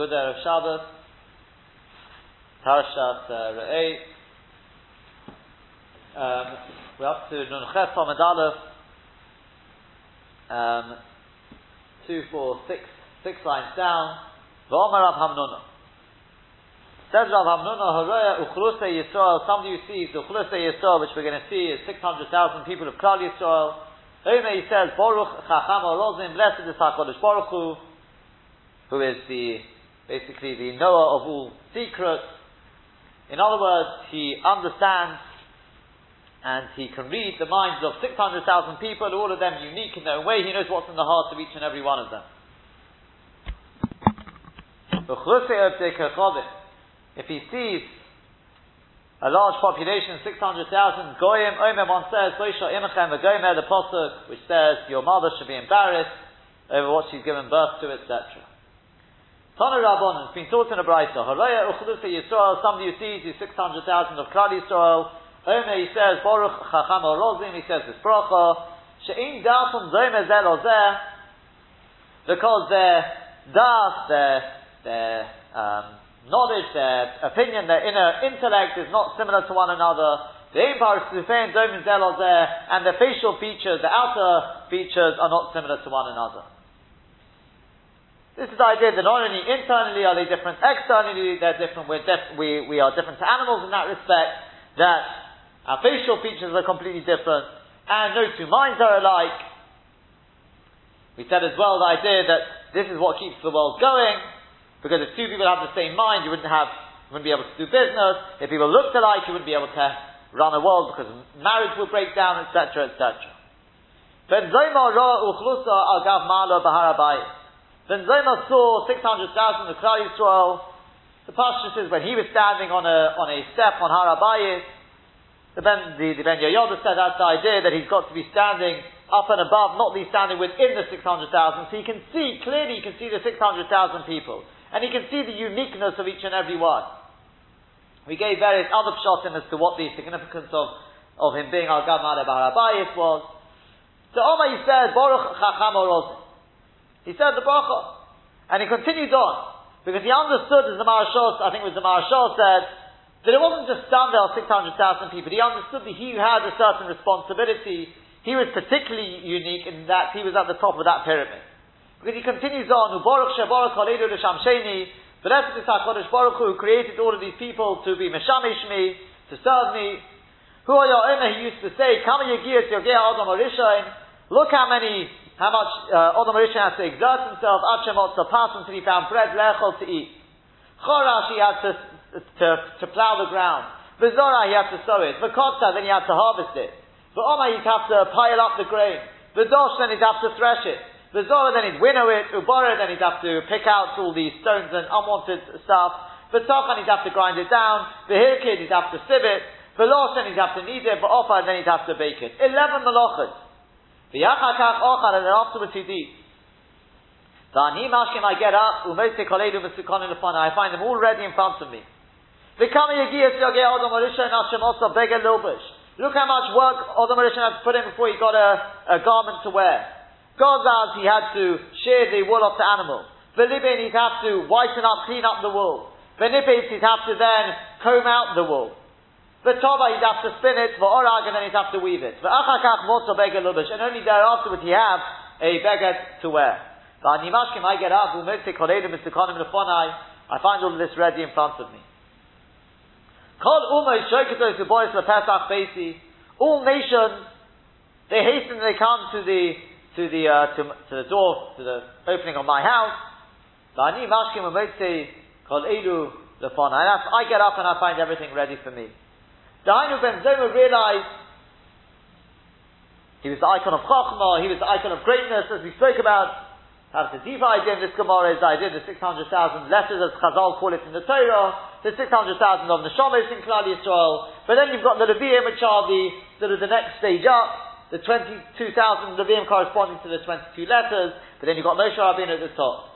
Good Erev Shabbos. Parashat uh, Re'eh. Um, we're up to Nun Ches Amid Aleph. Um, two, four, six, six lines down. V'omer Rav Hamnuna. Says Rav Hamnuna, Haroya Uchluse Yisrael. Somebody who sees Uchluse Yisrael, which we're going to see is 600,000 people of Klal Yisrael. Omer, he says, Baruch Chacham Orozim, blessed is HaKadosh Baruch Hu, who is the, basically the knower of all secrets. In other words, he understands and he can read the minds of 600,000 people, all of them unique in their own way. He knows what's in the hearts of each and every one of them. If he sees a large population, 600,000, Goyim, Omer, one says, which says, your mother should be embarrassed over what she's given birth to, etc. Tana Rabban, it's been taught in a Brisa, Haraya Uchlusa Yisrael, somebody who sees the 600,000 of Klal Yisrael, Omer, he says, Baruch Chacham Rozim, he says this bracha, She'in Dafum Zomer Zel Ozeh, because their das, their, their, um, knowledge, their opinion, their inner intellect is not similar to one another. The and the facial features, the outer features are not similar to one another. This is the idea that not only internally are they different, externally they're different, we're def- we, we are different to animals in that respect, that our facial features are completely different, and no two minds are alike. We said as well the idea that this is what keeps the world going, because if two people have the same mind, you wouldn't have, you wouldn't be able to do business. If people looked alike, you wouldn't be able to run a world because marriage will break down, etc., etc. Ben Zoma saw 600,000 of Klal Yisrael. The pastor says when he was standing on a, on a step on Harabayis, the Ben, the, the ben Yoda said that's the idea that he's got to be standing up and above, not be standing within the 600,000. So he can see, clearly he can see the 600,000 people. And you can see the uniqueness of each and every one. We gave various other shots as to what the significance of, of him being Gamad Barabayis was. So Omar he said, Baruch Chacham He said the bracha. And he continued on. Because he understood, as the Marashal, I think it was the Marashal said, that it wasn't just done there 600,000 people. He understood that he had a certain responsibility. He was particularly unique in that he was at the top of that pyramid. Because he continues on, Baruch Shebaruch Haleinu L'Sham Sheni, Blessed is HaKadosh Baruch Hu, who created all of these people to be Meshamish me, to serve me. Who are your owner, he used to say, Kama Yegiyat Yogea Adam Arishain, look how many, how much uh, Adam Arishain has to exert himself, Achemot to pass until he found bread, lechol to eat. Chorash, he had to, to, to plow the ground. Vizora, he had to sow it. V'kotza, then he had to harvest it. V'oma, he'd have to pile up the grain. V'dosh, then he'd have to thresh it. The then he'd winnow it, Ubara then he'd have to pick out all these stones and unwanted stuff. The Tochan he'd have to grind it down. The he'd have to sieve it. The then he'd have to knead it. The Ofa then he'd have to bake it. Eleven Melochas. The Yachakach Ochan and then afterwards he'd eat. The Ani Mashkim I get up, Umote Koledu Vesukon in the I find them all ready in front of me. The Kama Yagiyas Yageh Odom and Hashem also Beggar Lobish. Look how much work Odom Arisha had to put in before he got a, a garment to wear. Gozaz, he had to shear the wool off the animal. Velibin, he'd have to whiten up, clean up the wool. Venipis, he'd have to then comb out the wool. V'tova, he'd have to spin it. V'orag, and then he'd have to weave it. V'achakach moto beged lubish. And only thereafter would he have a beged to wear. V'animashkim, I get up, v'mukti koledim v'sukonim lefonai. I find all of this ready in front of me. Kol umoy shoketos v'boris lepesach besi. All nations, they hasten, they come to the to the uh, to, to, the door to the opening of my house. I get up and I find everything ready for me. Dainu ben Zoma realized he was the icon of Chachma, he was the icon of greatness, as we spoke about. Perhaps the deeper idea in this Gemara is the idea of the 600,000 letters, as Chazal call it in the Torah, the 600,000 of the Neshamis in Klal Yisrael. But then you've got the Levium, which are the, sort of the next stage up the 22,000 Levim corresponding to the 22 letters, but then you've got Moshe Rabbeinu at the top.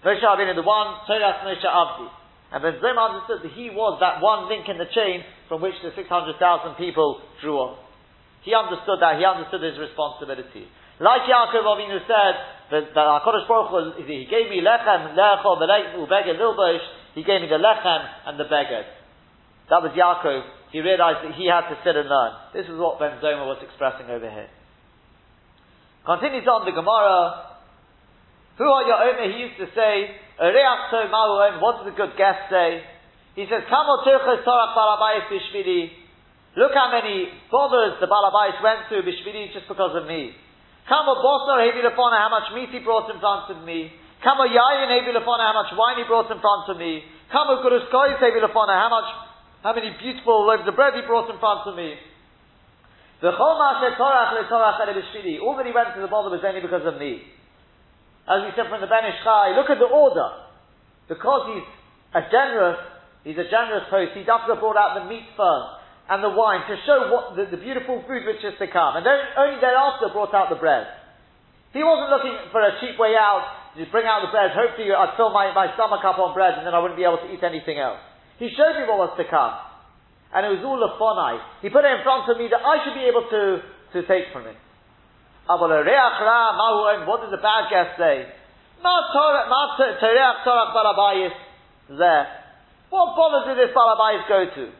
Moshe Rabbeinu, the one, Torah Moshe Abdi. And Ben Zoma understood that he was that one link in the chain from which the 600,000 people drew on. He understood that, he understood his responsibility. Like Yaakov Avinu said, that, that HaKadosh Baruch Hu, he gave me lechem, lecho, ubeged, lilbosh, he gave me the lechem and the beged. That was Yaakov. He realized that he had to sit and learn. This is what Ben Zoma was expressing over here. Continues on the Gemara. Who are your owner? He used to say, what does a good guest say? He says, Look how many bothers the Balabais went through bishvili just because of me. Kamo bosor hevi how much meat he brought in front of me. Kamo yayin hevi how much wine he brought in front of me. Guruskois hevi how much, how many beautiful loaves of bread he brought in front of me. All that he went to the bother was only because of me. As we said from the Ben Ish Chai, look at the order. Because he's a generous, he's a generous host, he definitely brought out the meat first and the wine to show what the, the beautiful food which is to come. And then only thereafter brought out the bread. He wasn't looking for a cheap way out to bring out the bread. Hopefully I'd fill my, my stomach up on bread and then I wouldn't be able to eat anything else. He showed me what was to come. And it was all a fonai. He put it in front of me that I should be able to, to take from it. What does the bad guest say? What bothers did this balabayis go to?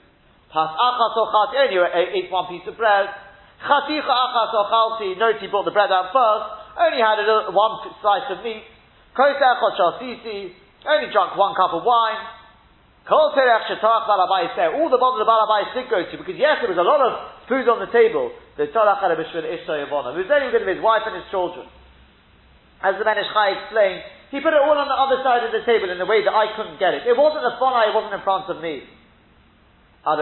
Pas achas ochati, only ate one piece of bread. Chaticha achas ochalti, note he brought the bread out first, only had a little, one slice of meat. Kosech sisi, only drank one cup of wine. Kol terech shetarach balabais there. All the bother the balabais did go to, because yes, there was a lot of food on the table. The a bishvil ishto yavona. It was only of his wife and his children. As the Ben Ish Chai explained, he put it all on the other side of the table in a way that I couldn't get it. It wasn't a fun it wasn't in front of me. What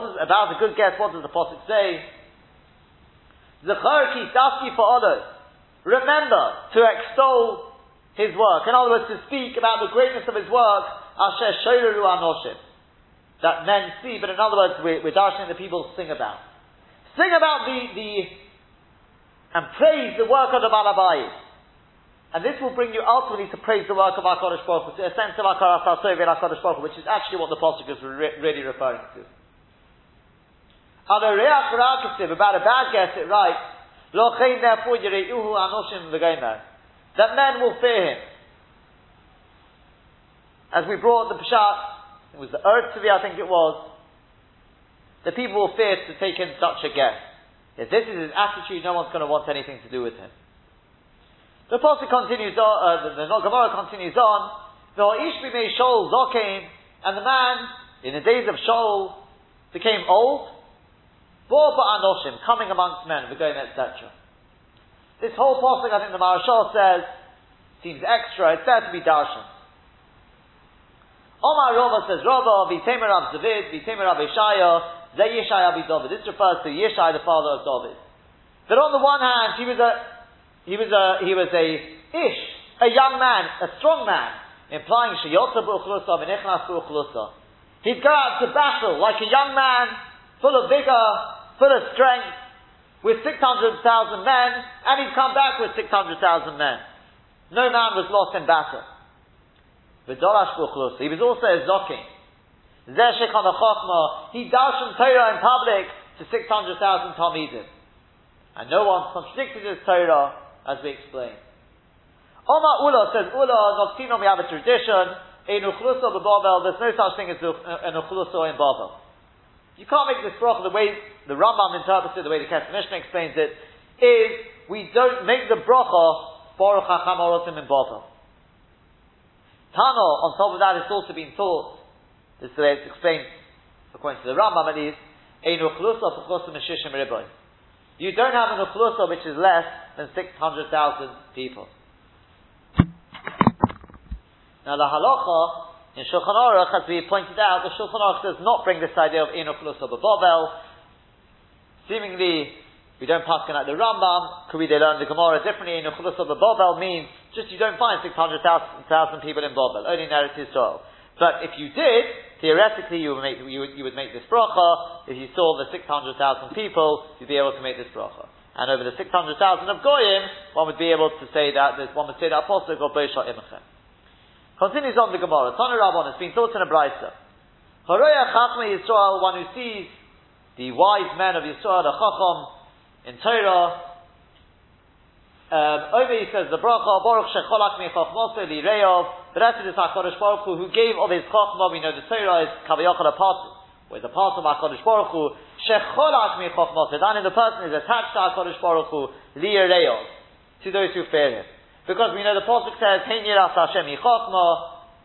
does, about a good guess, what does the Prophet say? Zechar ki for others. Remember to extol his work. In other words, to speak about the greatness of his work, asher shoyru anoshim. That men see, but in other words, we're, we're dashing the people sing about. Sing about the, the, and praise the work of the Balabayis. And this will bring you ultimately to praise the work of our Kodesh Baruch to a sense of our Kodesh Baruch which is actually what the Pasuk is re- really referring to. About a bad guess, it writes, that men will fear him. As we brought the Peshat, it was the earth to the, I think it was, the people will fear to take in such a guest. If this is his attitude, no one's going to want anything to do with him. The Pasuk continues on, uh, the, the continues on, Ish b'mei Shaul zokein, and the man, in the days of Shaul, became old, Bo anoshim, coming amongst men, going etc. This whole Pasuk, I think the Maharshal says, seems extra, it's there to be darshan. Omar Rava says, Rava, v'temer Rav David, v'temer Rav Yeshaya, ze Yeshaya David. This refers to Yeshai, the father of David. That on the one hand, he was a he was a, he was a ish, a young man, a strong man, implying sheyotza bu'uchlusa v'nichnas bu'uchlusa. He'd go out to battle like a young man, full of vigor, full of strength, with 600,000 men, and he'd come back with 600,000 men. No man was lost in battle. V'dorash bu'uchlusa. He was also a zokin. Zeshek on the chokma. He darshan Torah in public to 600,000 Talmidim. And no one contradicted his Torah as we explained. Omar Ula says, Ula, Noftinom, we have a tradition, in Uchlusa Babel, there's no such thing as uh, an Uchlusa in Babel. You can't make this bracha the way the Rambam interprets it, the way the Kesef Mishnah explains it, is we don't make the bracha Baruch HaCham in Babel. Tano, on top of that, it's also been taught, this is the way it's explained, according to the Rambam at least, Ein Uchlusa Fuchusim Meshishim Riboy. You don't have an Uchlusa which is less than 600,000 people. Now the halacha in Shulchan Aruch, as we pointed out, the Shulchan Aruch does not bring this idea of of Babel. Seemingly, we don't pass like the Rambam. Could we learn the Gemara differently? Enoch of the Babel means just you don't find 600,000 people in Babel, only in Eretz Yisrael. But if you did, theoretically you would make, you would, you would make this bracha. If you saw the 600,000 people, you'd be able to make this bracha and over the 600,000 of Goyim, one would be able to say that, one would say that Apostle or Beishah Imachem. Continues on the Gemara. Tana Rabban, it's been taught in a Brisa. Haroya Chachme Yisrael, one who sees the wise men of Yisrael, the Chacham, in Torah, Um, Omer says the bracha Baruch Shecholak Mechachmosa Li Reov. The rest of this Hakadosh Baruch Hu, who gave of his chachma. We know the Torah is Kavayachal a part, with a part of Hakadosh Baruch Hu. Shecholak Mechachmosa. Then the person is attached to Hakadosh Baruch Hu Lireov to those who fear him, because we know the pasuk says Hein Yiras Hashem Yichachma.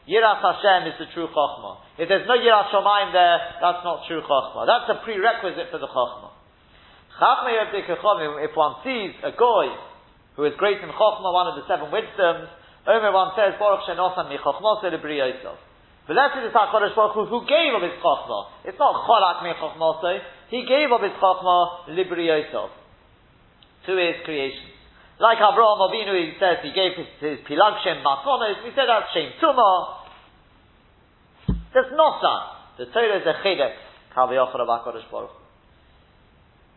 Yiras Hashem is the true chachma. If there's no Yiras Shamayim there, that's not true chachma. That's a prerequisite for the chachma. If one sees a goy who is great in Chokhmah, one of the seven wisdoms. Omer one says, Baruch Shenosan mi Chokhmah Libri Yosef. Blessed is HaKadosh Baruch Hu, who gave of his Chokhmah. It's not Cholak mi Chokhmah He gave of his Chokhmah Libri Yosef. To his creation. Like Abraham Avinu, he says he gave his, his Pilag Shem Matonos. We said that's Shem Tumah. That's not done. The Torah is a chedek. Kaviyachar of HaKadosh Baruch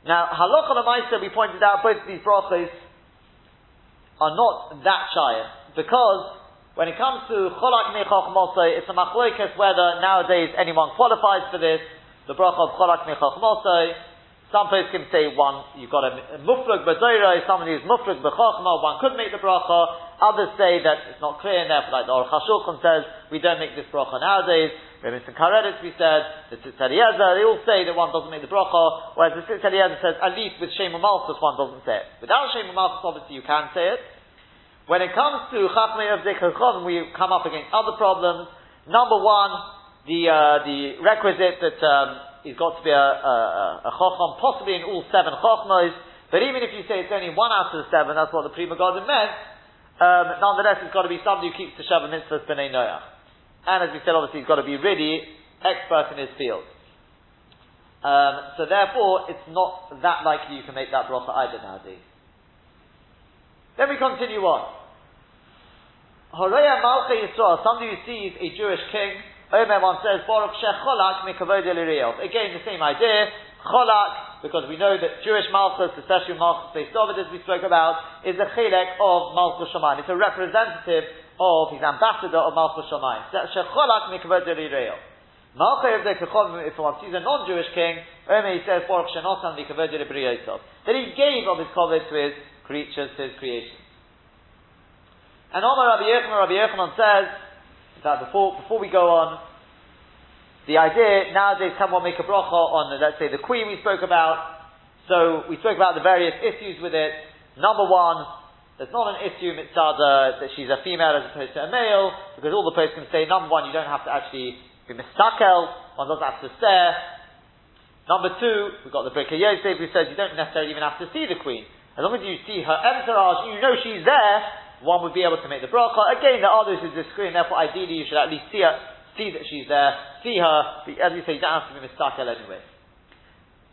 Now, halacha lemaisa, we pointed out both these brachos are not that shy because when it comes to cholak mechach mosai, it's a machloikas whether nowadays anyone qualifies for this. The bracha of cholak mechach mosai. Some folks can say one, you've got a muflug b'doiro, somebody who's muflug b'chochma, one could make the bracha. Others say that it's not clear enough, like the Aruch HaShulchan says, we don't make this bracha nowadays. Remington Karedis, we said, the Tzitz Eliezer, they all say that one doesn't make the bracha, whereas the Tzitz Eliezer says, at least with Shem Malchus one doesn't say it. Without Shem Malchus, obviously you can say it. When it comes to Chachmei of Zekharchov, we come up against other problems. Number one, the, uh, the requisite that um, he's got to be a, a, a possibly in all seven Chachmos, but even if you say it's only one out of the seven, that's what the Pri Megadim meant, um, nonetheless it's got to be somebody who keeps the Shabbat Mitzvahs B'nai Noach. And as we said, obviously he's got to be really expert in his field. Um, so therefore, it's not that likely you can make that bracha either nowadays. Then we continue on. Horeya Malcha Yisrael, somebody who sees a Jewish king, Omer one says, Baruch Shech Cholak Mikavodia Again, the same idea. Cholak, because we know that Jewish Malchus, especially Malchus Beis David, as we spoke about, is a chilek of Malchus Shemaim. It's a representative of, his ambassador of Malchus Shemaim. Shech Cholak Mikavodia Lireo. Malcha of the Kechon, if one sees a non-Jewish king, Omer he says, Baruch Shenosan Mikavodia Libriosov. That he gave of his covet to his creatures, to his creation. And Omar Rabbi Yochanan, Rabbi Yochanan says, that before, before we go on, the idea, nowadays someone make a bracha on, let's say, the queen we spoke about. So, we spoke about the various issues with it. Number one, there's not an issue mitzada that she's a female as opposed to a male, because all the posts can say, number one, you don't have to actually be mistakel, one doesn't have to stare. Number two, we've got the Birkei Yosef who says you don't necessarily even have to see the queen. As long as you see her entourage, you know she's there, one would be able to make the bracha. Again, are those who disagree, and therefore ideally you should at least see her, see that she's there, see her, as you say, you don't have to be mistakel anyway.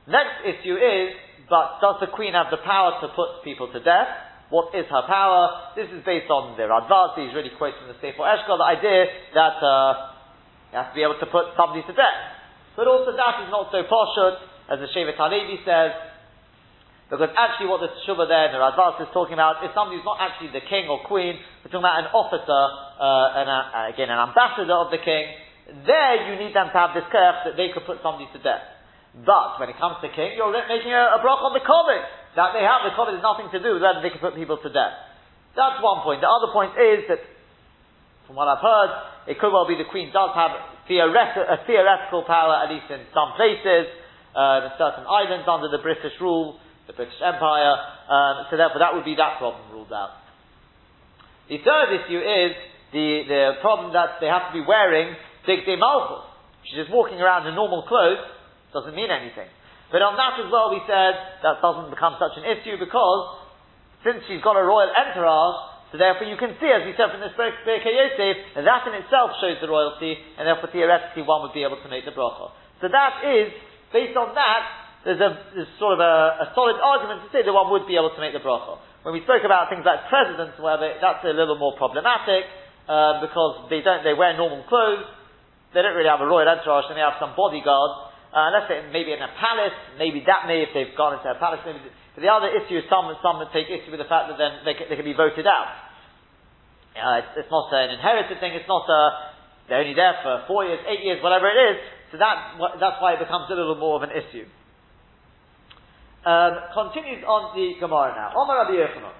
Next issue is, but does the queen have the power to put people to death? What is her power? This is based on the Radvaz, he's really quoting from the Sefer Eshkol, the idea that uh, you have to be able to put somebody to death. But also that is not so poshut, as the Shevet Halevi says, because actually what the Shubha there, the Radvaz is talking about, is somebody who's not actually the king or queen, we're talking about an officer, uh, uh, again, an ambassador of the king. There you need them to have this curse that they could put somebody to death. But when it comes to king, you're making a, a block on the covet. That they have, the covet has nothing to do with whether they can put people to death. That's one point. The other point is that, from what I've heard, it could well be the queen does have a theoretical power, at least in some places, uh, in certain islands under the British rule, the British Empire, um, so therefore that would be that problem ruled out. The third issue is the, the problem that they have to be wearing Digde Malchus. She's just walking around in normal clothes, doesn't mean anything. But on that as well we said that doesn't become such an issue because since she's got a royal entourage, so therefore you can see, as we said from this Birkei Yosef, that in itself shows the royalty, and therefore theoretically one would be able to make the bracha. So that is, based on that, there's a there's sort of a, a, solid argument to say that one would be able to make the bracha. When we spoke about things like presidents, whatever, that's a little more problematic uh, because they don't they wear normal clothes. They don't really have a royal entourage. They have some bodyguards. Uh, let's say maybe in a palace, maybe that may if they've gone into a palace. Maybe, but the other issue is some some take issue with the fact that then they can, they can be voted out. Uh, it's, it's, not an inherited thing. It's not a, they're only there for four years, eight years, whatever it is. So that that's why it becomes a little more of an issue. Um, continues on the Gemara now. Omar Rabbi Yochanan.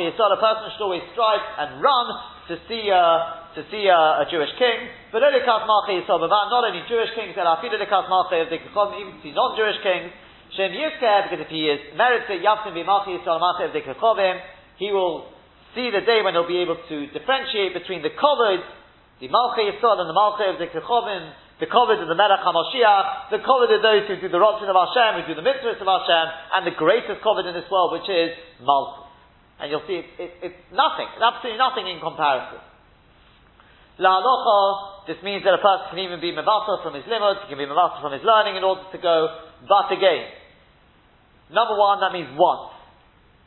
Yisrael, a person should always strive and run to see uh, to see uh, a Jewish king. But Yisrael, not only Jewish kings, even to non-Jewish kings. Shem Yizkeh, because if he is merited Yavtim B'Malchi Yisrael Malchi of the Kechovim, he will see the day when he'll be able to differentiate between the Kovod, the Malchi Yisrael and the Malchi of the Kechovim, the covet of the Melech HaMashiach, the covet of those who do the Ratzin of Hashem, who do the mitzvahs of Hashem, and the greatest covet in this world, which is Malchus. And you'll see it, it, it's nothing, it's absolutely nothing in comparison. La this means that a person can even be mevasa from his limud, he can be mevasa from his learning in order to go, but again, number one, that means once.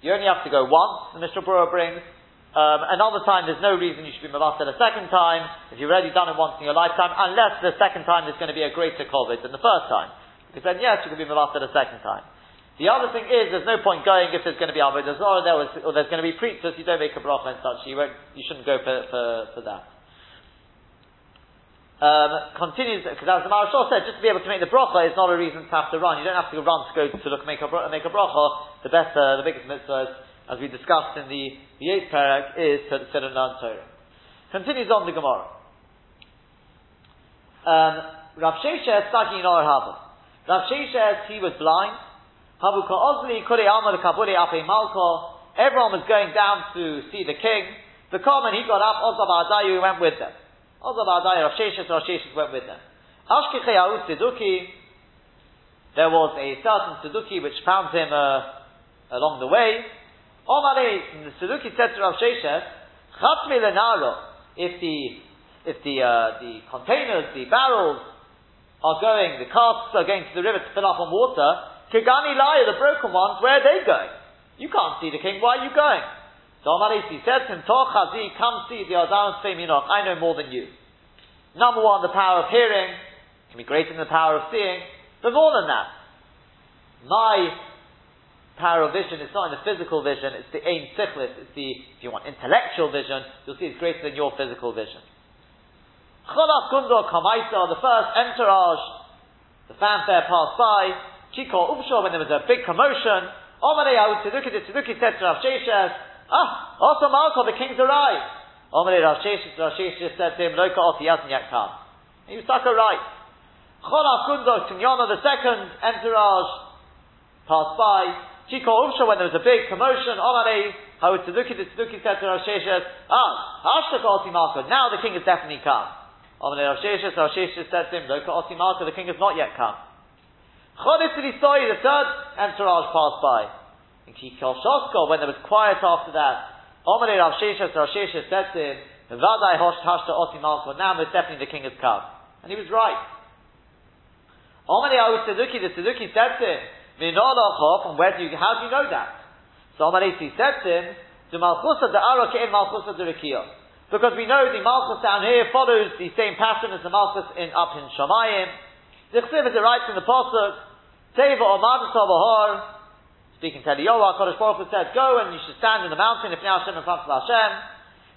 You only have to go once, the Mishnah Berurah brings, um, another time, there's no reason you should be mavasel a second time, if you've already done it once in your lifetime, unless the second time there's going to be a greater COVID than the first time. Because then, yes, you can be mavasel a second time. The other thing is, there's no point going if there's going to be avodah or, there or there's going to be preachers, you don't make a bracha and such, you, won't, you shouldn't go for, for, for that. Um, continues, because as the Maharshal said, just to be able to make the bracha is not a reason to have to run. You don't have to run to go to look make a, make a bracha. The best, uh, the biggest mitzvah is as we discussed in the, the eighth parak, is and Torah. Continues on the Gemara. Um, Rav Sheshes Saki Nor Hava. Rav Sheshes, he was blind. Kaburi Ape Malko. Everyone was going down to see the king. The common, he got up, Ozab Adayu went with them. Ozab Adayu, Rav Sheshes, Rav Sheshes went with them. There was a certain Siduki which found him uh, along the way. Omare, the Saduki said to Rav Sheshes, Chatmi lenaro, if the, if the, uh, the containers, the barrels are going, the casks are going to the river to fill up on water, Kigani Laya, the broken ones, where are they going? You can't see the king, why are you going? So he said to him, come see the Azam Feminoch, I know more than you. Number one, the power of hearing can be greater than the power of seeing, but more than that, my power of vision, it's not in the physical vision, it's the ain sichlis, it's the, if you want, intellectual vision, you'll see it's greater than your physical vision. Cholas Kundo Kamaisa, the first entourage, the fanfare passed by, Chiko Upshaw, when there was a big commotion, Omarei Ahud Tzeduki, the Tzeduki said to Rav Sheshes, Ah, also Malko, the king's arrived. Omarei Rav Sheshes, Rav Sheshes said to him, Loka Ot, he hasn't yet come. He was stuck right. Cholas Kundo, Tinyana, the second entourage, passed by, Chiko Umsha, when there was a big commotion, Omarei, how Tzeduki, the Tzeduki said to Rav Sheshes, ah, Hashtaka Oti Malka, now the king has definitely come. Omarei Rav Sheshes, Rav Sheshes said to him, Loka Oti Malka, the king has not yet come. Chodesh Tzilisoi, the third entourage passed by. In Kikol Shosko, when there was quiet after that, Omarei Rav Sheshes, Rav Sheshes said to him, Vadai Hosh Hashta Oti Malka, now most definitely the king has come. And he was right. Omarei Ahu Tzeduki, the Tzeduki said to him, from where do you, how do you know that? So Amalesi said to him, the in. Because we know the Malchus down here follows the same pattern as the Malchus in up in Shamayim. The Chsiv is writes in the Pasuk, Teva or Madasa speaking to Eliyahu, Kodesh Baruch said, go and you should stand in the mountain, if now Hashem in front of Hashem.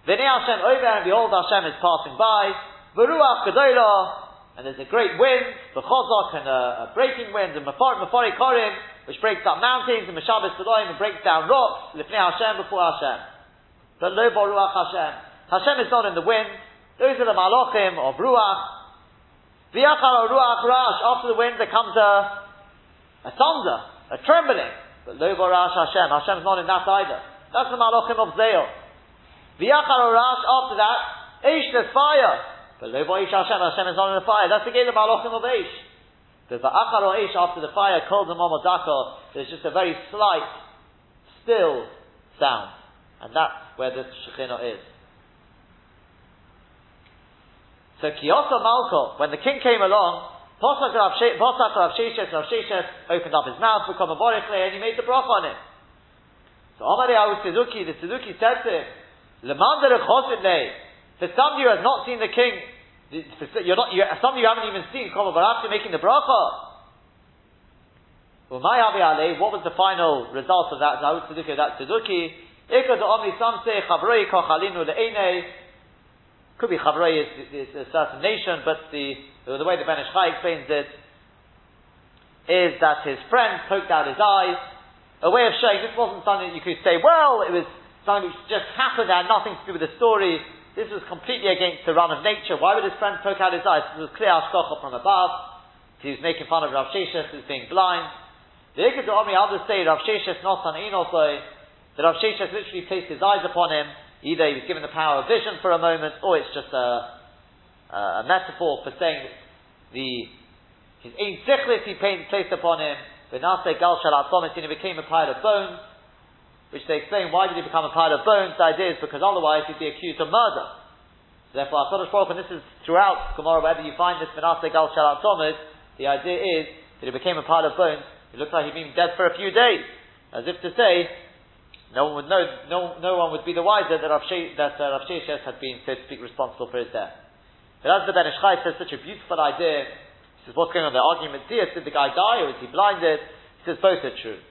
V'nei Hashem over and behold Hashem is passing by. V'ruach Gedolah, and there's a great wind, the chozak and a, a breaking wind, and mafari korim, which breaks up mountains, and meshabes Elohim, and breaks down rocks, lifnei Hashem before Hashem. But lo baruach Hashem. Hashem is not in the wind. Those are the malachim of ruach. V'yachar ruach rash. After the wind, there comes a, a thunder, a trembling. But lo baruach Hashem. Hashem is not in that either. That's the malachim of Zeil. V'yachar rash. After that, ish, there's fire. But lo Hashem, Hashem is not in the fire. That's the game of Malachim of Eish. The Va'achar or Eish after the fire, called the Momadaka, there's just a very slight, still sound. And that's where the Shekhinah is. So Kiyosa Malko, when the king came along, Posak Rav Sheshes, Rav Sheshes opened up his mouth, become a Borichle, and he made the broch on it. So Amarei Ahu Tzeduki, the Tzeduki said to him, Chosid for some of you have not seen the king, you're not, you're, some of you haven't even seen Kol Barachim making the bracha. Well, my Ale, what was the final result of that Zawut Tzeduki, that Tzeduki? Ikad Omri, some say Chavrei Kochalinu Le'ene. Could be Chavrei is, is, a certain nation, but the, the way the Ben Ish Chai explains it is that his friend poked out his eyes, a way of showing this wasn't something you could say, well, it was something which just happened, had nothing to do with the story. This was completely against the run of nature. Why would his friend poke out his eyes? This was clear ashkocha from above. He was making fun of Rav Sheshes as being blind. The Ikad Omri, others say Rav Sheshes not on Enosoy, that Rav Sheshes literally placed his eyes upon him. Either he was given the power of vision for a moment, or it's just a, a metaphor for saying the his sichlis he placed upon him. Benase gal shalat he became a pile of bones which they explain why did he become a pile of bones? The idea is because otherwise he'd be accused of murder. So therefore, HaKadosh Baruch and this is throughout Gemara, wherever you find this Menaseh Gal Shalat Thomas, the idea is that he became a pile of bones. It looks like he'd been dead for a few days. As if to say, no one would know, no, no one would be the wiser that Rav, that, uh, Rav Sheshes had been, so to speak, responsible for his death. But as the Ben Ish Chai says, such a beautiful idea, he says, what's going on? The argument here, did the guy die or is he blinded? He says, both are true.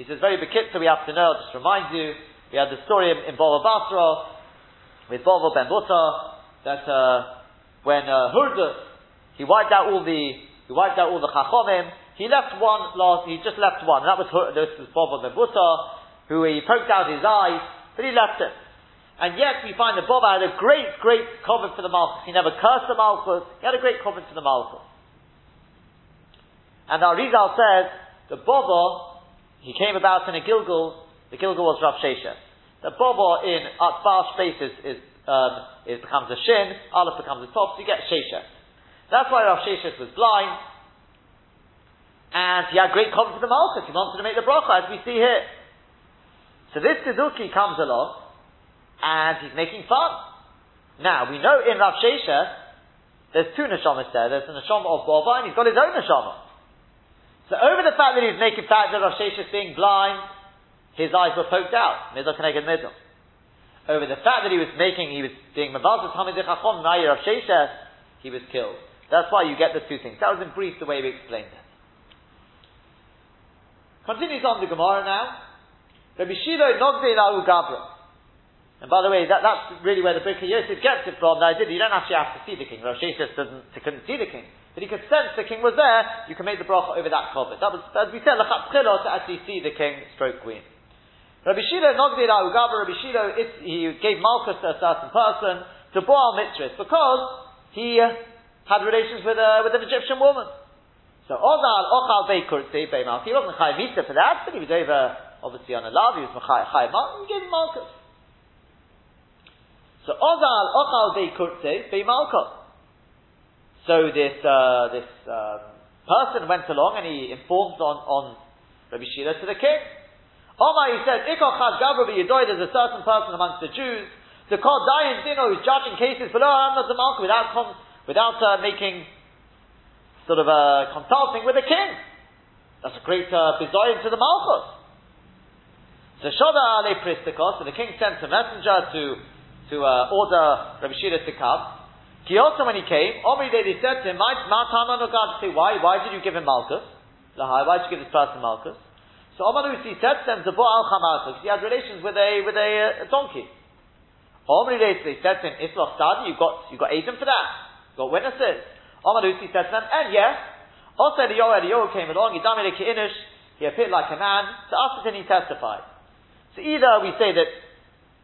He says, very bekitza, we have to know, just remind you, we had the story in Bava Basra, with Bava Ben Buta, that uh, when uh, Hurdus, he wiped out all the, he wiped out all the Chachomim, he left one last, he just left one, and that was, this was Bava Ben Buta, who he poked out his eyes, but he left it. And yet we find that Baba had a great, great covenant for the Malchus. He never cursed the Malchus. He had a great covenant for the Malchus. And our Rizal says, the Baba he came about in a Gilgal. The Gilgal was Rav Shesha. The Bobo in Atbash space is, is, um, becomes a Shin, Aleph becomes a top, so you get Shesha. That's why Rav Shesha was blind, and he had great confidence in the Malchus. He wanted to make the bracha, as we see here. So this Tzeduki comes along, and he's making fun. Now, we know in Rav Shesha, there's two neshamas there. There's the neshama of Bova, and he's got his own neshama. So over the fact that he was making fact that Rav Sheshes being blind, his eyes were poked out. Middle connected middle. Over the fact that he was making, he was being Mabazah Tamid Chachom, Rav Sheshes, he was killed. That's why you get the two things. That was in brief the way we explained it. Continues on the Gemara now. Rabbi Shilo Gabra. And by the way, that, that's really where the Birkei Yosef gets it from. The idea that you don't actually have to see the king. Sheshes doesn't, couldn't see the king. But he could sense the king was there, you can make the bracha over that kovet. That was, as we said, lachat to actually see the king stroke queen. Rabbi Shilo Nogdi Ugava, Rabbi Shilo, he gave Malchus to a certain person to Boal Mitzvah because he had relations with, a, with an Egyptian woman. So Ozal Ochal Beikurtzi Beimalch, he wasn't Chai for that, but he was over, obviously on a love, he was Chai Chai Malch, he gave him Malchus. So Ozal Ochal Beikurtzi Beimalchus. So this uh, this um, person went along and he informed on, on Rabbi Shila to the king. Omar, he said, Ikochad Gavra there's a certain person amongst the Jews, the called Dayan Dino who's judging cases below Hamad Malka without, without uh, making sort of uh, consulting with the king. That's a great uh, to the Malchus. So Shoda Ale Pristikos, and the king sent a messenger to, to uh, order Rabbi Shila to come. He also, when he came, Omri they said to him, "My God." Say, why? Why did you give him Malchus? Why did you give this person Malchus? So Omar said to them, "Zabo al Chamatus." He had relations with a with a, a donkey. Omri they said to him, "Isloch Sadi, you got you got agent for that. You got witnesses." Omar said to them, "And yes." Also, Eliyahu Eliyahu came along. He Inish. He appeared like a man. To us, and he testified. So either we say that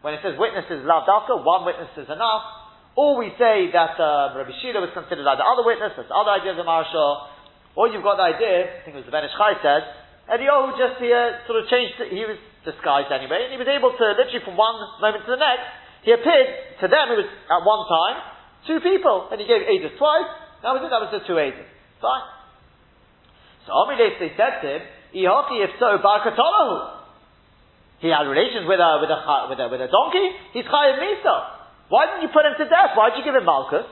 when it says witnesses loved after, one witness is enough. Or we say that uh, Rabbi Shila was considered like the other witness, that's the other idea of the Marshal. Or you've got the idea, I think it was the Ben Ish Chai said, Eliyahu just here sort of changed, he was disguised anyway, and he was able to literally from one moment to the next, he appeared, to them it was at one time, two people, and he gave Aedis twice, that was it, that was the two Aedis. Fine. So Amilev, they said to him, Ihoki, if so, Barkatolahu. He had relations with a, with a, with a, with a donkey, he's Chayav Misa. Why didn't you put him to death? Why did you give him Malchus?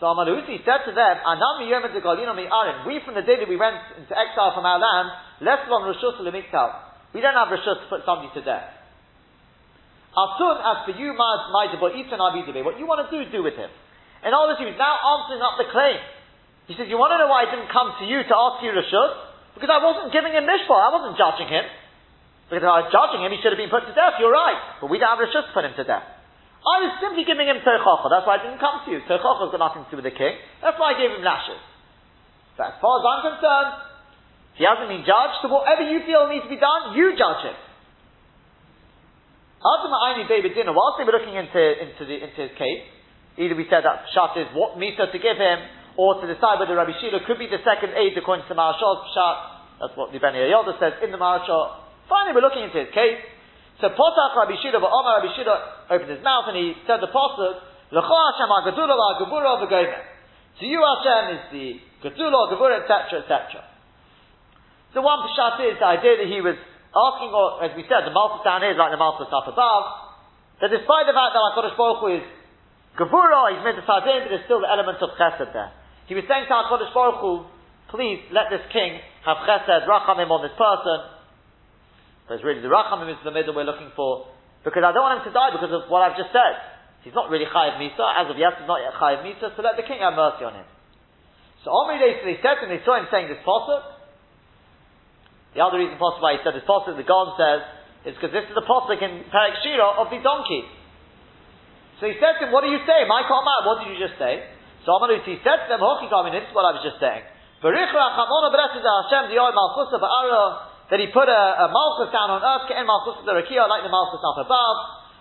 So Amalusi said to them, Anam We from the day that we went into exile from our land, less than Rishus We don't have Rishus to put somebody to death. Asun, as for you, my what you want to do, do with him. In other words, was now answering up the claim. He says, you want to know why I didn't come to you to ask you Rishus? Because I wasn't giving him Mishpah, I wasn't judging him. Because if I was judging him, he should have been put to death, you're right. But we don't have Rishus to put him to death. I was simply giving him Tochacha. That's why I didn't come to you. Tochacha's got nothing to do with the king. That's why I gave him lashes. But as far as I'm concerned, He hasn't been judged, so whatever you feel needs to be done, you judge him. Ultimately, David dinner, whilst they were looking into, into, the, into his case, either we said that Pshat is what Misa to give him, or to decide whether Rabbi Shila could be the second aid according to Marashah's Pshat, that's what the Ben Yoda says in the Marashah. Finally, we're looking into his case. So Potach Rabbi Shila, but Omar Rabbi Shila opened his mouth and he said the pasuk, L'cho Hashem ha-gedula la-gebura To you Hashem is the gedula, gebura, etc., etc. The one pshat is the idea that he was asking, or as we said, the Malchus down here is like the Malchus up above, that despite the fact that HaKadosh Baruch Hu is gebura, he's made the but there's still the element of chesed there. He was saying to HaKadosh Baruch Hu, please let this king have chesed, rachamim on this person, there's really the Rachamim is the middle we're looking for, because I don't want him to die because of what I've just said. He's not really Chayiv Misa, as of yet he's not yet Chayiv Misa, so let the king have mercy on him. So Omri they, they said to him, they saw him saying this posuk. The other reason possible why he said this posuk, the God says, is because this is the posuk in Perek Shira of the donkey. So he said to him, what are you saying? My comment, what did you just say? So Omri he said to them, Hoki this is what I was just saying. Barich Rachamona Hashem Diyoy Malchusa that he put a, a malchus down on earth, ke'en malchus the rakia, like the malchus up above.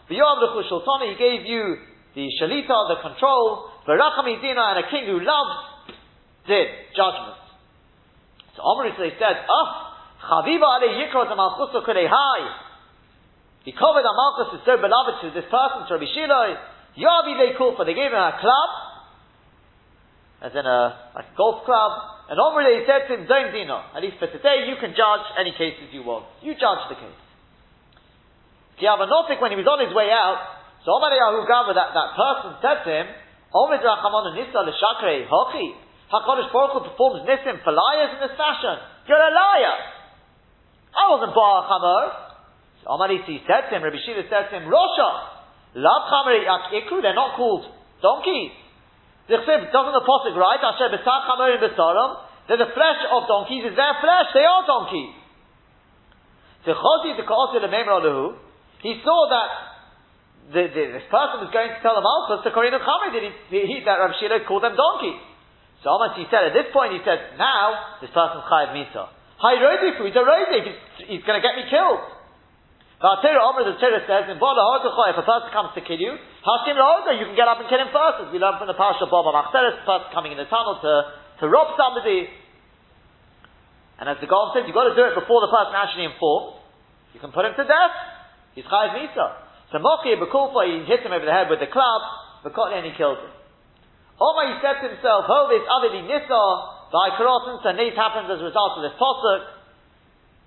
V'yoav l'chu shultana, he gave you the shalita, the control, v'racham dina, and a king who loves did judgment. So Omri said, ah, chaviva ale yikra the malchus high. He covered the malchus is so beloved to this person, to Rabbi Shiloi. Yavi they called for, they gave him a club, as in a, like a golf club, and Omri said to him, don't dino. At least for today, you can judge any cases you want. You judge the case. Kiavanotik, when he was on his way out, so Omar Yahu Gava, that, that person said to him, Omid Rachamon Nisa L'Shakre Hochi. HaKadosh Baruch Hu performs Nisim for liars in this fashion. You're a liar. I wasn't Baal Chamor. So Omar said to him, Rabbi Shila said to him, Rosha, Lav Chamor Ikru, they're not called donkeys. Doesn't the Apostle write, Asher Besar Chamorim Besarim, that the flesh of donkeys is their flesh, they are donkeys. So Chosi Meimra Luhu. he saw that the, the, this person was going to tell the Malchus to Korin Chamid that, he, he, that Rav Shila called them donkeys. So almost he said, at this point he said, now this person's Chayav Misa. Hi Rodifu, he's a Rodif, he's, he's going to get me killed. Uh, but Omer, the Torah says, in Bola if a person comes to kill you, Hashim Lahoda, you can get up and kill him first, as we learn from the Parsha Machzeres, the person coming in the tunnel to, to rob somebody. And as the God says, you've got to do it before the person actually informs. You can put him to death. He's Chayiv Misa. So Mochi Bekulfa, he hit him over the head with the club, Bekotli, and he killed him. Omar, he said to himself, Oh, this Avidi Nisa, by Karotin, so this happens as a result of this Posuk,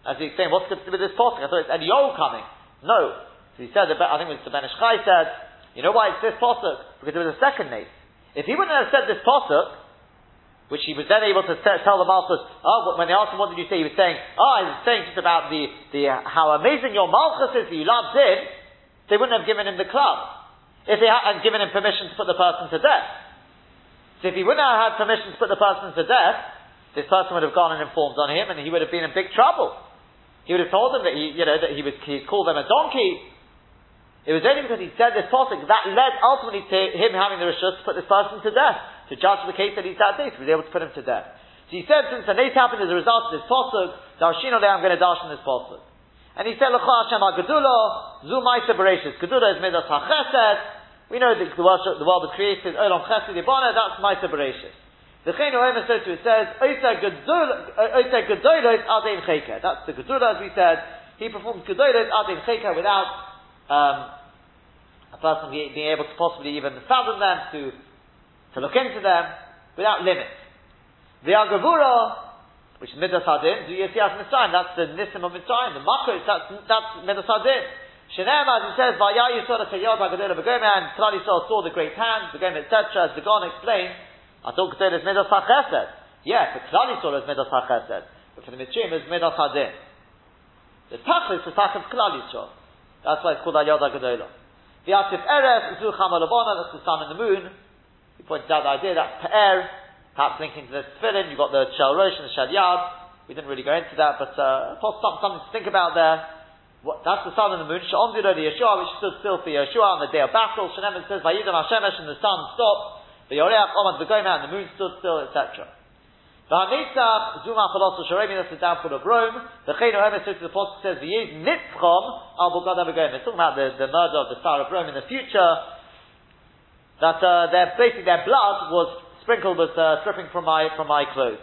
as he's saying, what's good to with this posuk? I thought it's Eliyahu coming. No. So he said, I think it was the Ben Ish Chai said, you know why it's this posuk? Because there was a second name. If he wouldn't have said this posuk, which he was then able to tell the Malchus, oh, when they asked him what did you say, he was saying, oh, I was saying just about the, the, how amazing your Malchus is that you love Zid, they wouldn't have given him the club. If they hadn't given him permission to put the person to death. So if he wouldn't have had permission to put the person to death, this person would have gone and informed on him and he would have been in big trouble. He would have told them that he, you know, that he was, he called them a donkey. It was only because he said this posik that led ultimately to him having the rishus to put this person to death, to judge the case that he's had this, he was able to put him to death. So he said, since the nate happened as a result of this posuk, darshino I'm going to darshan this posuk. And he said, L'cha Hashem ha-gedula, zu ma'isa bereshis. Gedula is midas ha-chesed. We know that the world, the world was created, olam chesed ibana, that's ma'isa bereshis. The Chenu Omer says to it says, Oita Gedolos Adein Cheka. That's the Gedolah, as we said. He performs Gedolos Adein Cheka without um, a person being able to possibly even fathom them, to, to look into them, without limit. The Agavura, which is Midas Hadin, do you see as Mitzrayim? That's the Nisim of Mitzrayim. The Makos, that's, that's Midas Hadin. Shenem, as it says, Vayayu saw the Kayod Hagadolah Begoma, and Tlali saw the great hands, Begoma, etc., as the Gon explained, I thought Keter is Midas HaChesed. Yeah, for Klal Yisrael is Midas HaChesed. But for the Mitzrayim is Midas HaDin. The Tachlis is Tachlis Klal Yisrael. That's why it's called Ayod HaGadolah. The Atif Erev, Zu Chamalabona, that's the sun and the moon. He pointed out the idea that's Pe'er, perhaps linking to the Tefillin, you've got the Shel Rosh and the Shel Yad. We didn't really go into that, but uh, something, to think about there. What, that's the sun and the moon. The Yeshua, which stood still for Yeshua on the day of battle. Shenem says, Vayidam Hashemesh, and the sun stopped. The Yoreach Omad and the moon stood still, etc. The V'hanitzach zuma philosopher sharemi, that's the downfall of Rome. The Cheno to the Apostle says, the V'yiz nitzchom al bugad avagom. It's talking about the, the murder of the Tsar of Rome in the future. That uh, their, basically their blood was sprinkled with uh, dripping from my, from my clothes.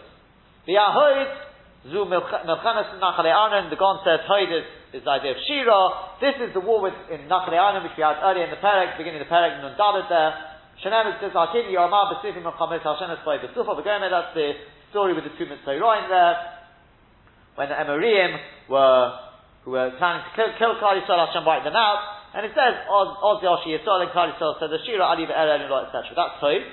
V'yahoid zu milchanas nachale arnon. The Gon says, Hoid is, is the idea of Shira. This is the war with, in nachale arnon, which we had earlier in the Perek, beginning of the Perek, Nun Dalet there. Shenem says, Akid Yomar B'sifim Mechamet Hashem Espoy B'sufa V'gomeh, that's the story with the two Mitzvah there. When the Emorim were, who were planning to kill, kill Klal Yisrael, Hashem wiped them out. And it says, Oz Yoshi Yisrael and Klal Yisrael said, the Shira Ali Ve'er etc. That's Tov.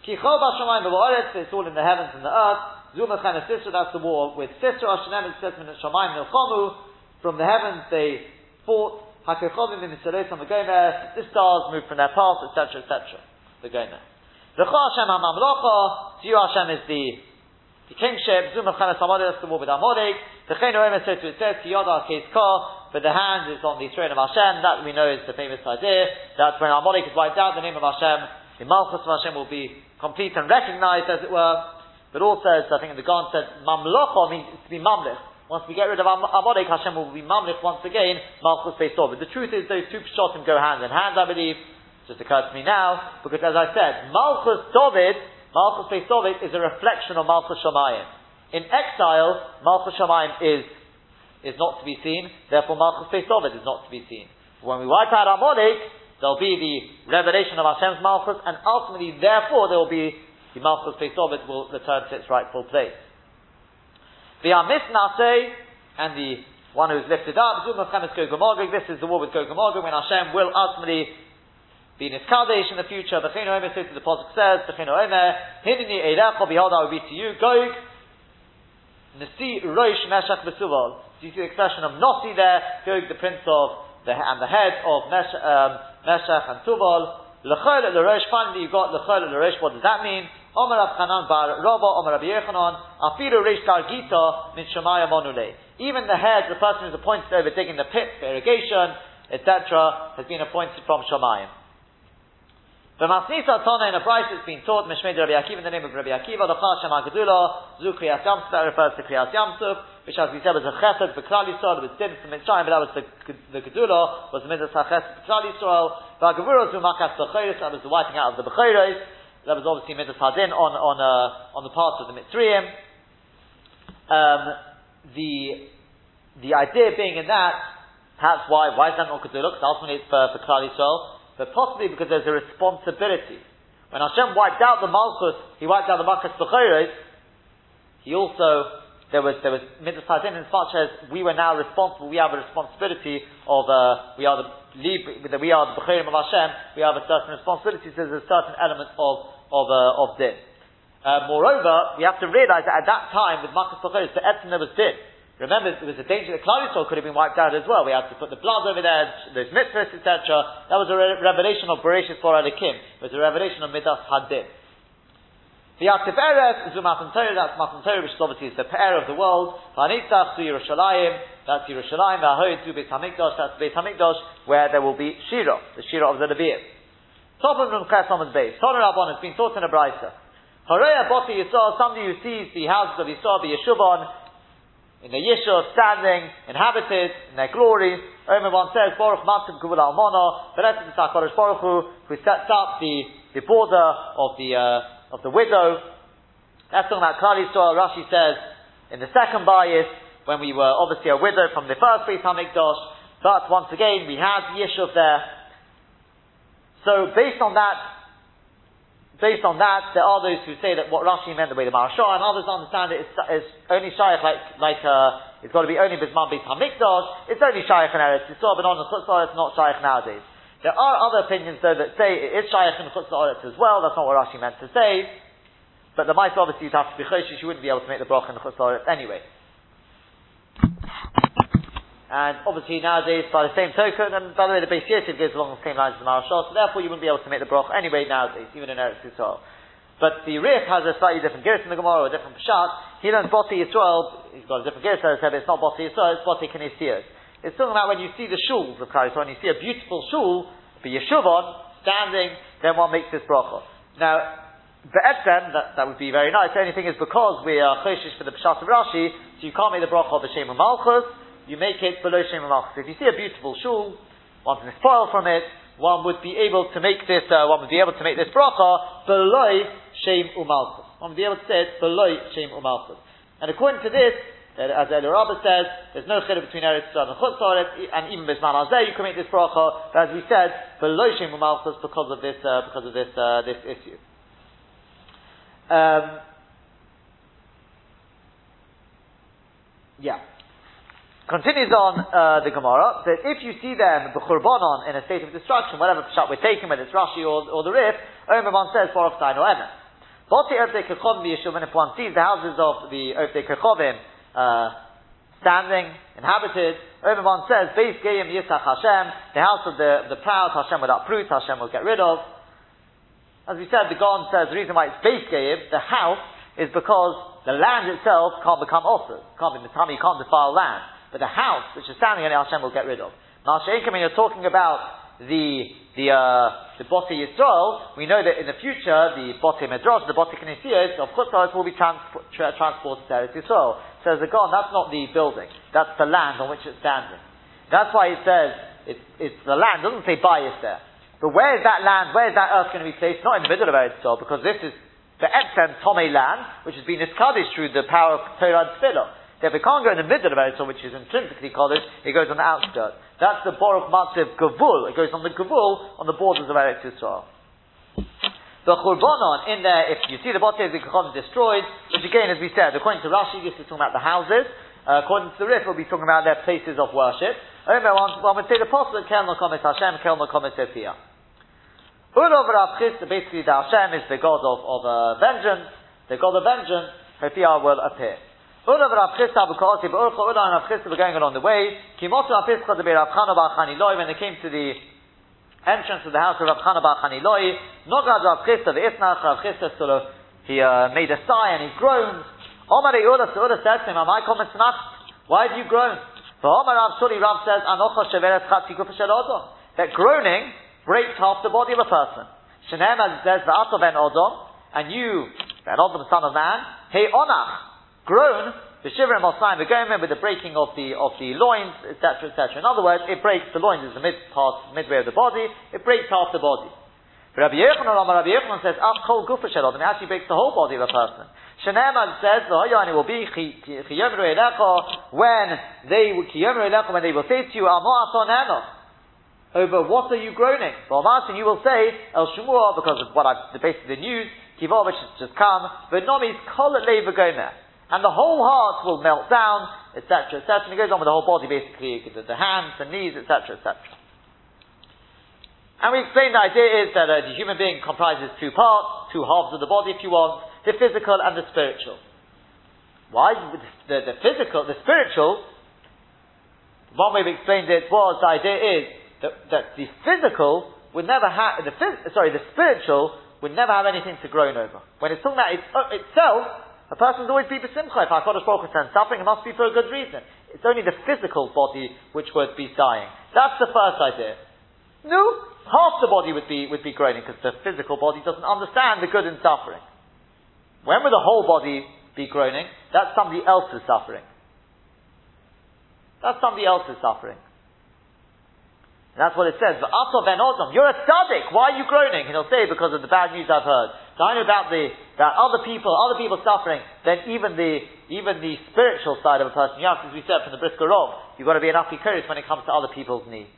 Ki Chol B'Shamayim B'Oretz, it's all in the heavens and the earth. Zuma Chana Sisra, that's the war with Sisra, Hashem is Sisra, and Shamayim Nilchomu. From the heavens they fought. Hakechovim in Mitzvah on the Gomer, the stars moved from their path, etc., etc the Gomer. The Hashem HaMamlocha, to you Hashem is the, the kingship, Zum Chanas Amalek, that's the war with Amalek. The Chen Omer says to it says, Kiyoda Kes Ka, but the hand is on the throne of Hashem, that we know is the famous idea, that when Amalek is wiped out, the name of Hashem, the Malchus of Hashem will be complete and recognized, as it were. But also, as I think in the Gan said, Mamlocha means to be Mamlich. Once we get rid of Amalek, Hashem will be Mamlich once again, Malchus based over. The truth is, those two shotim go hand in hand, I believe just occurred to me now, because as I said, Malchus David, Malchus Beis David is a reflection of Malchus Shamayim. In exile, Malchus Shamayim is, is not to be seen, therefore Malchus Beis David is not to be seen. When we wipe out Amalek, there'll be the revelation of Hashem's Malchus, and ultimately, therefore, there will be the Malchus Beis David will return to its rightful place. The Amis Nase, and the one who's lifted up, This is the war with Gog Magog, when Hashem will ultimately be Niskadesh in the future. The Chino Omer says, the Pasuk says, the Chino Omer, Hinini Eirecha, behold, I will be to you, Gog, Nasi Rosh Meshach Besuval. So you see the expression of Nasi there, Gog, the prince of, the, and the head of Mesh, um, Meshach and Tuval. Lechol L'Rosh, finally you've got Lechol L'Rosh, what does that mean? Omer Rav Bar Rabba, Omer Rabbi Yechanan, Afiru Reish Gargita, Min Shemaya Monule. Even the head, the person who's appointed over digging the pit for irrigation, etc., has been appointed from Shemayim. The Masnisa Tona in a price has been taught, Mishmed Rabbi Akiva, in the name of Rabbi Akiva, the Chal Shem HaGedula, Zu Kriyas Yamsuf, that refers to Kriyas Yamsuf, which as we said was a chesed for Klal Yisrael, it was din for Mitzrayim, but that was the, the Gedula, was the Midas HaChesed for Klal Yisrael, V'Hagavura Zu Makas B'Chayris, that was the wiping out of the B'Chayris, that was obviously Midas Hadin on, on, uh, on the part of the Mitzrayim. Um, the, the idea being in that, perhaps why, why is that not Gedula? Because ultimately it's for, for Klal Yisrael, but possibly because there's a responsibility. When Hashem wiped out the Malchus, he wiped out the Malchus B'chayres, he also, there was, there was Midas Hadin as much as we were now responsible, we have a responsibility of, uh, we are the, we are the B'chayrim of Hashem, we have a certain responsibility, so there's a certain element of, of, uh, of din. Uh, moreover, we have to realize that at that time, with Malchus B'chayres, the Etzim there was din. Remember, there was a danger that Klal Yisrael could have been wiped out as well. We had to put the blood over there, those mitzvahs, etc. That was a re- revelation of Bereshit for Alikim. It was a revelation of Midas Hadin. The Yativ Eretz is Matan Torah, that's Matan Torah, which obviously is the pair of the world. Vanitzach to Yerushalayim, that's Yerushalayim, Vahoid to Beit HaMikdash, that's Beit HaMikdash, where there will be Shira, the Shira of the Nevi'im. Top of Nun Ches Amad Beis. Toner Rabban has been taught in a Brisa. Horeya Boti Yisrael, somebody who sees the houses of Yisrael, the Yeshuvon, in the Yishuv, standing, inhabited, in their glory. Omer one says, Baruch Matzim Kuvul Almona, Beretzim Tzakorish Baruch Hu, who sets up the, the border of the, uh, of the widow. That's talking about Klal Yisrael. Rashi says, in the second bias, when we were obviously a widow from the first Beit HaMikdash, but once again, we had the Yishuv there. So based on that, based on that, there are those who say that what Rashi meant the way the Marashah, and others understand it is, only shaykh like, like, uh, it's got to be only Bisman Beis HaMikdash, it's only shaykh in Eretz Yisrael, but on the Chutzah it's not shaykh nowadays. There are other opinions though that say it is shaykh in the Chutzah as well, that's not what Rashi meant to say, but the mice obviously you'd have to be choshish, you wouldn't be able to make the bracha in the Chutzah anyway. And obviously nowadays, by the same token, and by the way, the Beis Yosef goes along the same lines as the Marashal, so therefore you wouldn't be able to make the broch anyway nowadays, even in Eretz Yisrael. But the Rif has a slightly different gears in the Gemara, a different Peshat. He learns Boti Yisrael, he's got a different gears, so it's not Boti Yisrael, it's Boti Kinesios. It's talking about when you see the shuls of Christ, when you see a beautiful shul, the Yeshuvon, standing, then one makes this bracha. Now, Be'etzem, that, that would be very nice. The only thing is because we are choshish for the Pshat of Rashi, so you can't make the bracha of the Shem Malchus, you make it below Shem Malchus. If you see a beautiful shul, one can spoil from it, one would be able to make this, uh, one would be able to make this bracha below Shem Umalchus. One would be able to say it below Shem Umalchus. And according to this, as Eli Rabba says, there's no chiddush between Eretz Yisrael and Chutz and even Bisman Azeh, you can make this bracha, but as we said, below Shem Umalchus because of this, uh, because of this, uh, this issue. Um, yeah. Continues on uh, the Gemara that if you see them b'churbanon in a state of destruction, whatever shot we're taking, whether it's Rashi or, or the Rif, Omerman says Baruch Tain or Emes. Boti Ovdei Kechovim Yeshuvim, if one sees the houses of the Ovdei Kechovim uh, standing, inhabited, Omerman says Beis Geim Yisach Hashem, the house of the, the proud, Hashem without fruit, Hashem will get rid of. As we said, the Gaon says the reason why it's base geib, the house, is because the land itself can't become also. Can't be Matami, you can't defile land. But the house, which is standing on it, Hashem will get rid of. Now, when you're talking about the, the, uh, the Bote Yisrael, we know that in the future, the Bote Medrash, the Bote Knesiyos of Chutzlaris will be transpo- tra- transported to Eretz Yisrael. Says the God, that's not the building. That's the land on which it's standing. That's why it says, it's, it's the land, it doesn't say bias there. But where is that land, where is that earth going to be placed? Not in the middle of Eretz Yisrael, because this is the Etzem Tome land, which has been established through the power of Torah and Tefillah. Therefore, it can't go in the middle of Eretz which is intrinsically Kodesh, it goes on the outskirts. That's the Baruch Matziv Gavul. It goes on the Gavul, on the borders of Eretz Yisrael. The Churbanon, in there, if you see the of the destroyed, which again, as we said, according to Rashi, this is talking about the houses, uh, according to the Rif, we'll be talking about their places of worship. Omer, one, one would say the apostle, Kel no komet Hashem, Kel no komet Ulov Rav basically the Hashem is the God of, of uh, vengeance, the God of vengeance, Hopia will appear. Ulov Rav Chisda Bukoti, but Urcha and Rav were going along the way, Kimotu Rav Chisda to be Chana Bar when they came to the entrance of the house of Rav Chana Bar Chaniloi, Nogad Rav Chisda, the Isnach, Rav sort of, he uh, made a sigh and he groaned. Omar Yehuda, so Yehuda said to him, Am I coming Why have you groaned? For Omar Rav Shuli, Rav says, Anocha Sheveret Chatzi Kufa That groaning breaks half the body of a person. Shenem, as it says, the ben Odom, and you, ben Odom, son of man, hey onach, grown, the shivrim osayim begomen with the breaking of the of the loins, etc., etc. In other words, it breaks the loins is the mid part, midway of the body. It breaks half the body. But Rabbi Yochanan, Rabbi Yochanan says, "Af kol gufa shelod," and it actually breaks the whole body of a person. Shenemad says, "The hoyani will be chiyom when they when they will say to you, "Amo aton over what are you groaning? Well, Martin, you will say, El Shemua, because of what I've, the of the news, Kivovich has just come, but Nomi's kol gomer. And the whole heart will melt down, etc., etc. And he goes on with the whole body, basically, the, hands, the knees, etc., etc. And we explained the idea is that uh, the human being comprises two parts, two halves of the body, if you want, the physical and the spiritual. Why? The, the physical, the spiritual, one way we explained it was, the idea is, that, that the physical would never have, the phys- sorry, the spiritual would never have anything to groan over. When it's talking about uh, itself, a person's always be besimcha. If HaKadosh Baruch Hu sends suffering, it must be for a good reason. It's only the physical body which would be dying. That's the first idea. No, half the body would be, would be groaning because the physical body doesn't understand the good in suffering. When would the whole body be groaning? That's somebody else's suffering. That's somebody else's suffering. And that's what it says. You're a tzaddik. Why are you groaning? And he'll say, because of the bad news I've heard. I know about the, about other people, other people suffering, then even the, even the spiritual side of a person, Yes, as we said from the Brisker Rov, you've got to be an apikoris when it comes to other people's needs.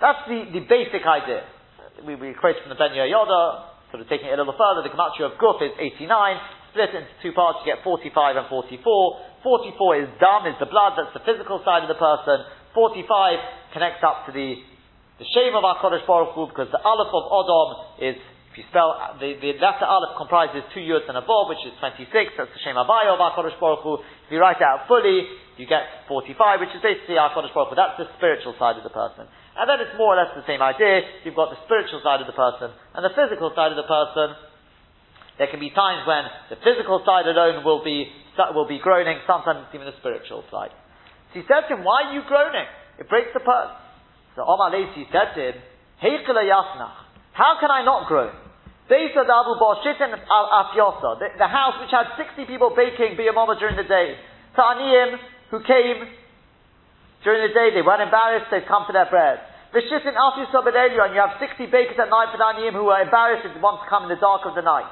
That's the, the basic idea. We, we quote from the Ben Yoda, sort of taking it a little further, the Gematria of Guf is 89, split into two parts, you get 45 and 44. 44 is dam, is the blood, that's the physical side of the person. 45 connects up to the, the shame of our Kodesh Baruch Hu, because the Aleph of Odom is, if you spell, uh, the, the letter Aleph comprises two Yuds and a Vav, which is 26, that's the Shem Havaya of our Kodesh Baruch Hu. If you write it out fully, you get 45, which is basically our Kodesh Baruch Hu. That's the spiritual side of the person. And then it's more or less the same idea. You've got the spiritual side of the person and the physical side of the person. There can be times when the physical side alone will be, will be groaning, sometimes even the spiritual side. So he said to him, why are you groaning? It breaks the purse. So Omar Lacey said to him, How can I not groan? Shitin Al Afyosa, the house which had 60 people baking Biyamama during the day. Ta'aniyim, who came during the day, they weren't embarrassed, they'd come for their bread. Vishitin Afyosa Bedelio, and you have 60 bakers at night for Ta'aniyim who are embarrassed and want to come in the dark of the night.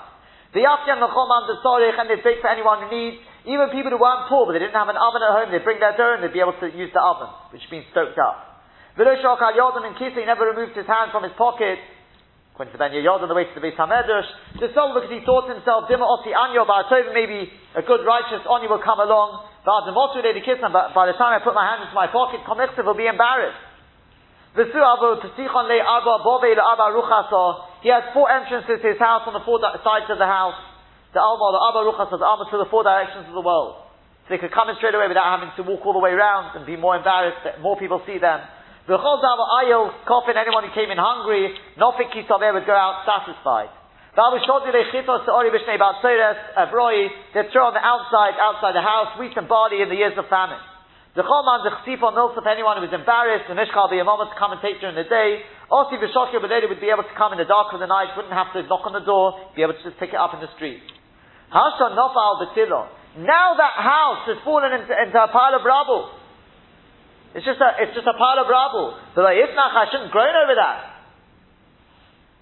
The Afyan Mechoman the Sorich, and they bake for anyone who needs. Even people who weren't poor, but they didn't have an oven at home, they'd bring their dough and they'd be able to use the oven, which means stoked up. Viloshok Al Yodan and Kisa, he never removed his hand from his pocket. According to Ben Yod on the way to the Beis Hamedrash, the soul because he thought to himself, Dima Oti Anyo Ba'atov, maybe a good righteous Oni will come along, but by the time I put my hand into my pocket, Komechsev will be embarrassed. He has four entrances to his house on the four sides of the house. The Alma, the Abba Ruchas, the Alma to the four directions of the world. So they could come in straight away without having to walk all the way around and be more embarrassed that more people see them. V'chol dava ayil, coffin, anyone who came in hungry, nofik kisaveh would go out satisfied. They'd throw on the outside, outside the house, wheat and barley in the years of famine. The choman, the chsifon milsuf, anyone who was embarrassed, the mishkal be a moment to come and take during the day. Osi v'shokir b'ledi would be able to come in the dark of the night, wouldn't have to knock on the door, be able to just pick it up in the street. Hasha nofal b'tilo. Now that house has fallen into, into a pile of rubble. It's just a, it's just a pile of rubble. So like, Isnach, I shouldn't groan over that.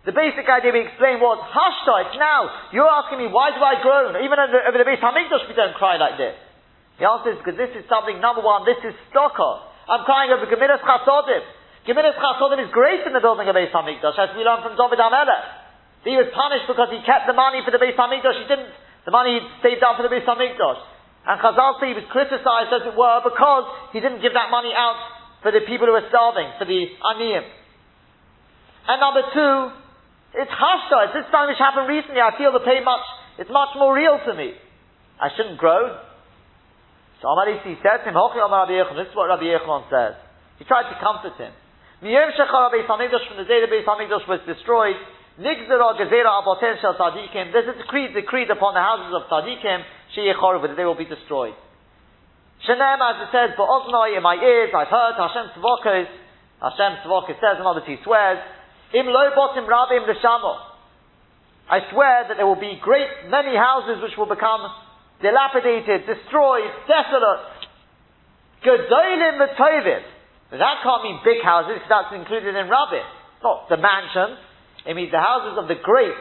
The basic idea we explained was, Hashta, it's now. You're asking me, why do I groan? Even over the, the base Hamikdash, we don't cry like this. The answer is because this is something, number one, this is stocker. I'm crying over Gemilas Chasodim. Gemilas Chasodim is great in the building of Beis Hamikdash, as we learned from David HaMelech. He was punished because he kept the money for the Beis Hamikdash. He didn't, the money he saved up for the Beis Hamikdash. And Chazal say he was criticized, as it were, because he didn't give that money out for the people who were starving, for the aniyim. And number two, it's hashta. It's this time which happened recently. I feel the pain much, it's much more real to me. I shouldn't grow. So Amarisi said to him, this is what Rabbi Yechon says. He tried to comfort him. From the day the Beis Hamikdash was destroyed, Nigzera Gezera Aboten Shel there's a decree decreed upon the houses of Tzadikim, Sheyechoru, that they will be destroyed. Shenem, as it says, Ba'oznoi, in my ears, I've heard, Hashem Tzvokos, Hashem Tzvokos says, in other words, he swears, Im lo botim rabim l'shamo. I swear that there will be great many houses which will become dilapidated, destroyed, desolate. Gedolim v'tovim. That can't mean big houses, because that's included in rabim. Not the mansions. It means the houses of the great,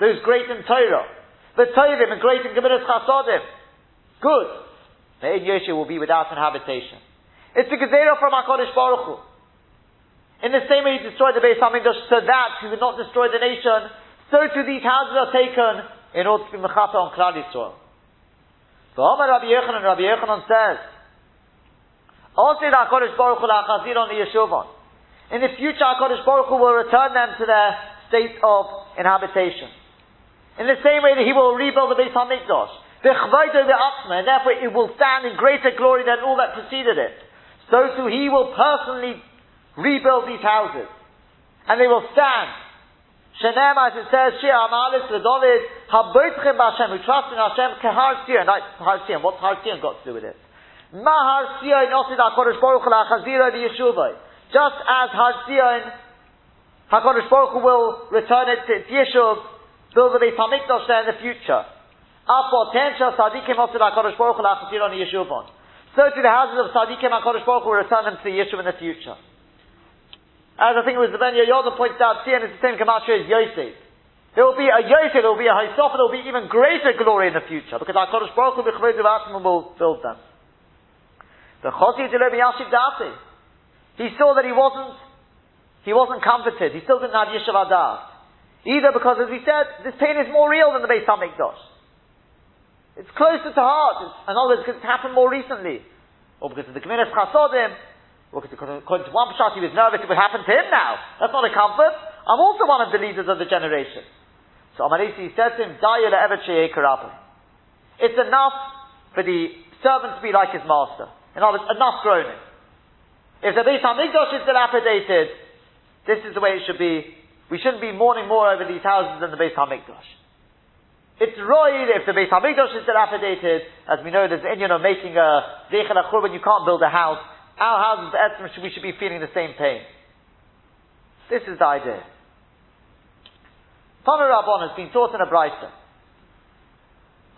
those great in Torah. The Tovim and great in Gemilas Chasodim. Good. The In Yoshe will be without inhabitation. It's the Gezerah from HaKadosh Baruch Hu. In the same way he destroyed the Beis HaMikdash so that he would not destroy the nation, so too these houses are taken in order to be Mechata on Klal Yisrael. So Omar Rabbi Yechanan, Rabbi Yechanan says, also the HaKadosh Baruch Hu la'achazir on the Yeshuvah. In the future, HaKadosh Baruch Hu will return them to their state of inhabitation. In the same way that he will rebuild the Beis HaMikdash. The the Atzma, and therefore it will stand in greater glory than all that preceded it. So too he will personally rebuild these houses. And they will stand. Shenem, as it says, Shir Amalis David, Haboitchem Hashem, who trust in Hashem, Kehar Sion. Har Sion, what's Har got to do with it? Mahar Sion, Osid HaKodesh Baruch Hu, Chazira, the Yeshuvah. Just as Har Sion HaKadosh Baruch Hu will return it to its build the Beis HaMikdash there in the future. So to the houses of Sadiqim HaKadosh Baruch Hu will return them to the Yeshuv in the future. As I think it was the Ben Yoda pointed out, Tzion is the same Gematria as Yosef. There will be a Yosef, there will be a Haisof, there will be even greater glory in the future, because HaKadosh Baruch Hu will build them. The Chosi He saw that he wasn't he wasn't comforted. He still didn't have Yishav Adas. Either because, as we said, this pain is more real than the Beis HaMikdash. It's closer to heart. It's, in other words, because it's happened more recently. Or because of the Gemilas Chasodim. Or because according to one Pshat, he was nervous it would happen to him now. That's not a comfort. I'm also one of the leaders of the generation. So Amarisi says to him, It's enough for the servant to be like his master. In other words, enough groaning. If the Beis HaMikdash is dilapidated, this is the way it should be. We shouldn't be mourning more over these houses than the Beis Hamikdash. It's royal if the Beis Hamikdash is dilapidated, as we know there's Indian of making a Zeichel when you can't build a house. Our houses, we should be feeling the same pain. This is the idea. Tana Rabban has been taught in a Brisa.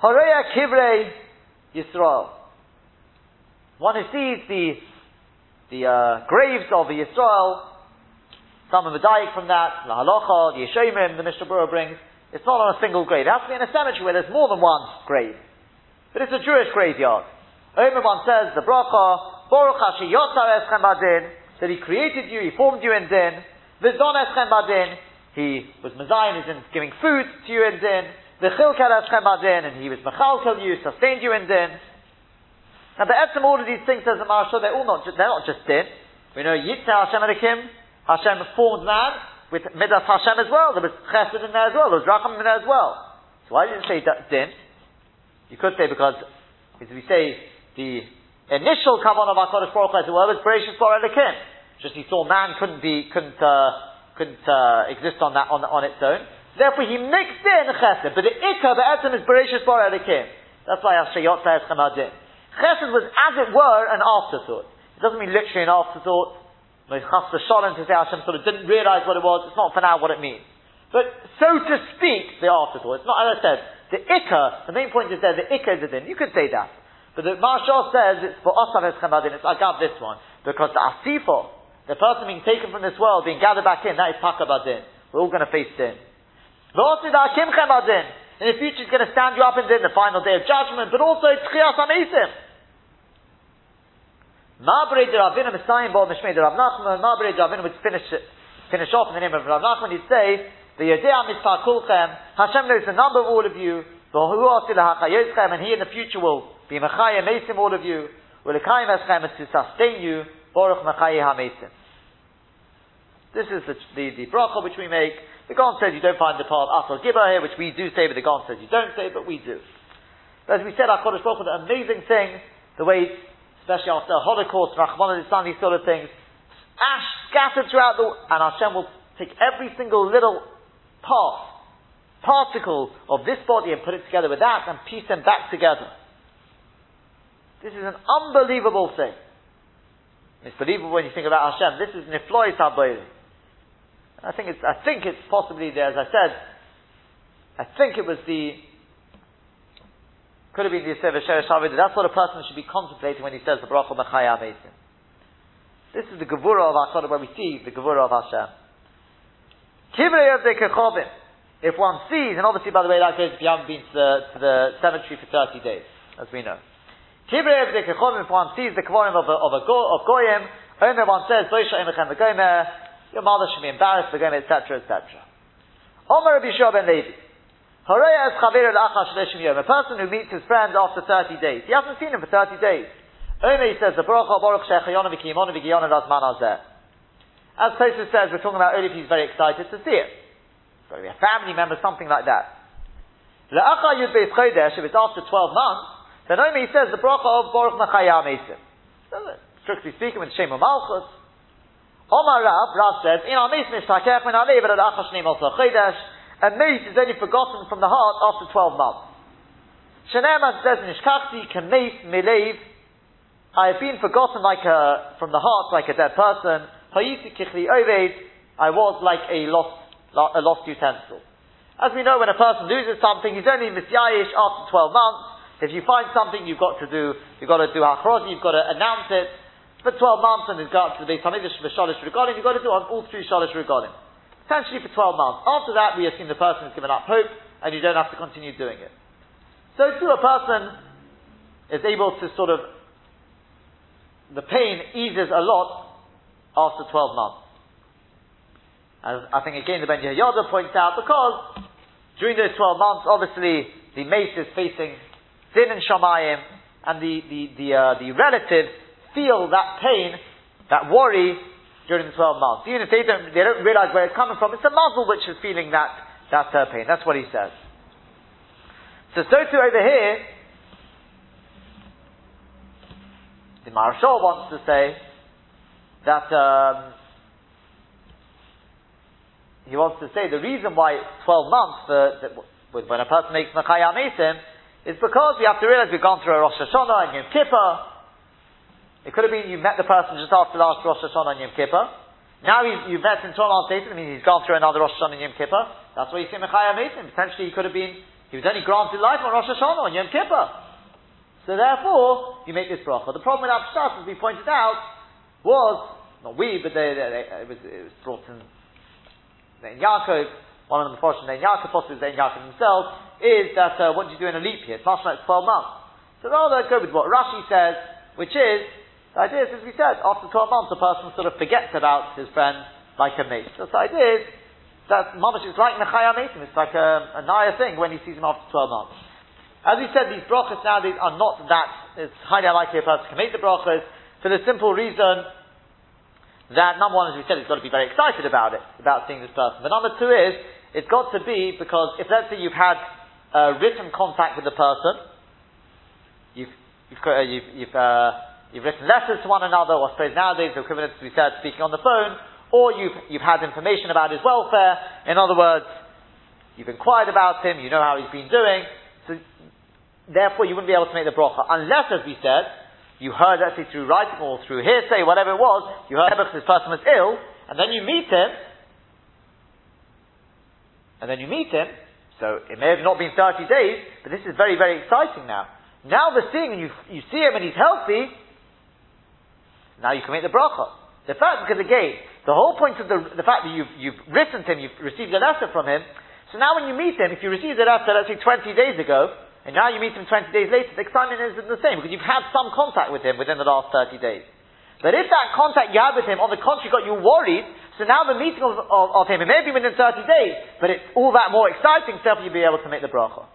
Horeya Kivrei Yisrael. One who sees the, the uh, graves of Yisrael, some of the Daik from that, the Halacha, the Yeshomim, the Mishnah brings, it's not on a single grave. It has to be in a cemetery where there's more than one grave. But it's a Jewish graveyard. Omer one says, the bracha, Baruch Hashem Yotzar Eschem Badin, that he created you, he formed you in din, Vizon Eschem Badin, he was Mazayin, in giving food to you in din, V'chilkel Eschem Badin, and he was Mechalkel you, sustained you in din. Now, the Etzim, all of these things, says the Marshal, they're all not, they're not just din. We know Yitzhak Hashem Elikim, Hashem formed man, with Midas Hashem as well. There was Chesed in there as well. There was Racham in there as well. So why didn't say din? You could say because, as we say, the initial kavan of HaKadosh Baruch Hu, as it were, was Bereshit Bar Elikim. Just he saw man couldn't be, couldn't, uh, couldn't, uh, exist on that, on, on its own. Therefore he mixed in Chesed. But the Ikka, the Etzim is Bereshit Bar Elikim. That's why Hashayot says Chamadin. Chesed was, as it were, an afterthought. It doesn't mean literally an afterthought. Chas Shalom to say Hashem sort of didn't realize what it was. It's not for now what it means. But so to speak, the afterthought. It's not, as I said, the Ikka, the main point is there, the Ikka is a din. You could say that. But the Marshal says it's for Osam Eschemadin, it's Agav this one. Because the Asifo, the person being taken from this world, being gathered back in, that is Pakabadin. We're all going to face sin. In the future, he's going to stand you up in the final day of judgment, but also Tchias Amesim. Mabre de Ravina Messiah Bo Mishmei de Rav Nachman, Mabre de Ravina would finish finish off in the name of Rav Nachman, he'd say, the Yedea Mitzvah Kulchem, Hashem knows the number of all of you, and he in the future will be Mechaya Mesim all of you, will Ekayim Eschem to sustain you, Baruch Mechaya HaMesim. This is the, the, the bracha which we make. The Gon says you don't find the part of Asal Gibah here, which we do say, but the Gon says you don't say, but we do. But as we said, our Kodesh Baruch the amazing thing, the way especially after Holocaust, Rahman al these sort of things, ash scattered throughout the, and Hashem will take every single little part, particle of this body and put it together with that and piece them back together. This is an unbelievable thing. It's believable when you think about Hashem. This is Niflois Habayim. I think it's, I think it's possibly as I said, I think it was the could have been the Yisef Sheresh That's what a person should be contemplating when he says the Bracha Mechaya Amesim. This is the Gevura of HaKadosh, where we see the Gevura of Hashem. The. If one sees, and obviously, by the way, that goes if you haven't been to the, to the cemetery for 30 days, as we know. The if one sees the Kvorim of, a, of, a go, of Goyim, Omer one says, your mother should be embarrassed, Gomer, etc., etc. Omer Rabbi Shua ben Levi. A person who meets his friend after 30 days. He hasn't seen him for 30 days. Only he says, the Baruch Baruch. As Tosfos says, we're talking about only if he's very excited to see it. It's got to be a family member, something like that. Le'acha Yud Beis Chodesh, if it's after 12 months, then only he says, the Baruch of Baruch Nachayam Esim. Strictly speaking, with Shem Malchus. Omar Rav, Rav says, in our Meis Mishtakech, when I live at Acha also Chodesh, a mate is only forgotten from the heart after 12 months. Shanema says in Ishkachti, Kameis Milev, I have been forgotten like a, from the heart like a dead person. Hayiti Kichli Oved, I was like a lost, a lost utensil. As we know, when a person loses something, he's only misyayish after 12 months. If you find something, you've got to do, you've got to do hachroz, you've got to announce it for 12 months and it's got to be something for shalish regarding, you've got to do on all three shalish regarding. Essentially for 12 months. After that, we assume the person has given up hope and you don't have to continue doing it. So too, a person is able to sort of, the pain eases a lot after 12 months. As I think again the Ben Yehoyada points out, because during those 12 months, obviously, the mace is facing Din and Shamayim, and the, the, the, uh, the relatives feel that pain, that worry, during the 12 months. Even if they don't, they don't realize where it's coming from, it's the muzzle which is feeling that, that uh, pain. That's what he says. So, so too over here, the Marshal wants to say that um, he wants to say the reason why 12 months for, when a person makes Machayam Esim is because we have to realize we've gone through a Rosh Hashanah and Yom Kippur, it could have been you met the person just after last Rosh Hashanah and Yom Kippur. Now you've met him 12 months later, that means he's gone through another Rosh Hashanah and Yom Kippur. That's why you see Mechaya Mesim. Potentially he could have been, he was only granted life on Rosh Hashanah on Yom Kippur. So therefore, you make this bracha. The problem with Abshas, as we pointed out, was, not we, but they, they, they, it, was, it was brought in, in Yaakov, one of the Mephoshim named Yaakov, possibly named Yaakov himself, is that uh, what do you do in a leap year? It's much like 12 months. So rather go with what Rashi says, which is, the idea is, as we said, after 12 months, a person sort of forgets about his friend like a mate. So the idea is that Mamash is like Mechaya Mesim. It's like a, a Naya thing when he sees him after 12 months. As we said, these brachas nowadays are not that, it's highly unlikely a person can make the brachas for the simple reason that number one, as we said, he's got to be very excited about it, about seeing this person. But number two is, it's got to be because if let's say you've had uh, written contact with the person, you've, you've, uh, you've, you've uh, You've written letters to one another, or I suppose nowadays the equivalent to be said speaking on the phone, or you've, you've had information about his welfare. In other words, you've inquired about him, you know how he's been doing, so therefore you wouldn't be able to make the bracha. Unless, as we said, you heard, let's say through writing or through hearsay, whatever it was, you heard because this person was ill, and then you meet him, and then you meet him, so it may have not been 30 days, but this is very, very exciting now. Now the seeing, and you, you see him and he's healthy, now you can make the bracha. The fact, because again, the whole point of the, the fact that you've, you've written to him, you've received a letter from him, so now when you meet him, if you received a letter, let's say 20 days ago, and now you meet him 20 days later, the excitement isn't the same, because you've had some contact with him within the last 30 days. But if that contact you had with him, on the contrary, got you worried, so now the meeting of, of, of him, it may be within 30 days, but it's all that more exciting, so you'll be able to make the bracha.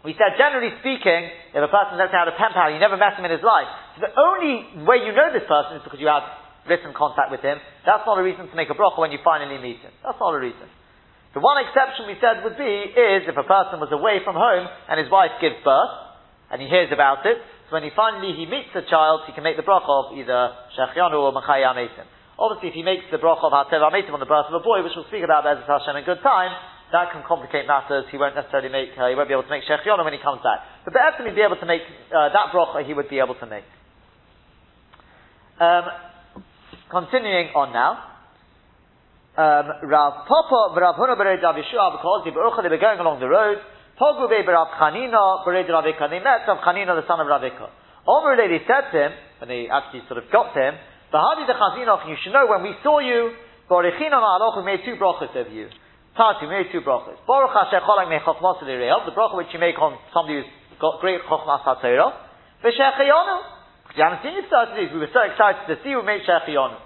We said, generally speaking, if a person, say, had a pen pal, you never met him in his life. So the only way you know this person is because you had written contact with him. That's not a reason to make a bracha when you finally meet him. That's not a reason. The one exception we said would be is if a person was away from home and his wife gives birth and he hears about it. So when he finally he meets the child, he can make the bracha of either Shechianu or Machaya Obviously, if he makes the bracha of Hatev on the birth of a boy, which we'll speak about Bezat Hashem in good time, that can complicate matters. He won't necessarily make, uh, he won't be able to make Shechionu when he comes back. But Be'etzim he'd be able to make, uh, that bracha he would be able to make. Um, continuing on now. Um, Rav Papa, Rav Huna Rav Yeshua, because they were going along the road, Pogu Be Rav Chanina, Bered Rav They met Rav Chanina, the son of Rav Ika. Omer they said to him, when they actually sort of got to him, Bahadi the Chazinov, you should know when we saw you, Barichina Ma'aloch, we made two brachas of you. Tati, we made two brachas. Baruch Hashem Cholak Me Chochmas the bracha which you make on somebody who's got great Chochmas HaTorah, V'Shechayonu. Because you haven't seen for 30 days, we were so excited to see we made Shechayonu.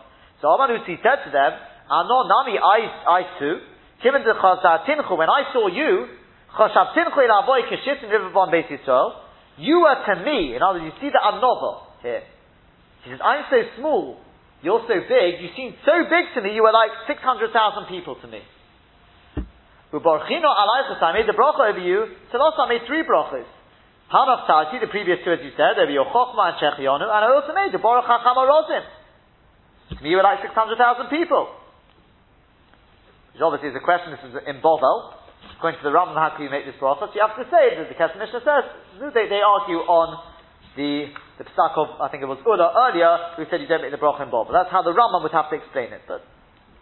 So Amanusi said to them, Ano Nami, I, I too, Kiven de Chazatinchu, when I saw you, Chashavtinchu el Avoy Kishit in Riverbon Beis Yisrael, you were to me, in other words, you see the Anova here. He says, I'm so small, you're so big, you seem so big to me, you were like 600,000 people to me. Ubarchino alaychus, I made the bracha over you. So also I made three brachas. Hanaf Tati, the previous two as you said, over your Chochma and Shechionu, and I also made the Baruch HaCham Rozim. You were like 600,000 people. Which obviously is a question, this is in Bovel. According to the Rambam, how can you make this bracha? So you have to say, as the Kesef Mishnah says, they, they argue on the, the psak of, I think it was Ula earlier, who said you don't make the bracha in Bovel. That's how the Rambam would have to explain it, but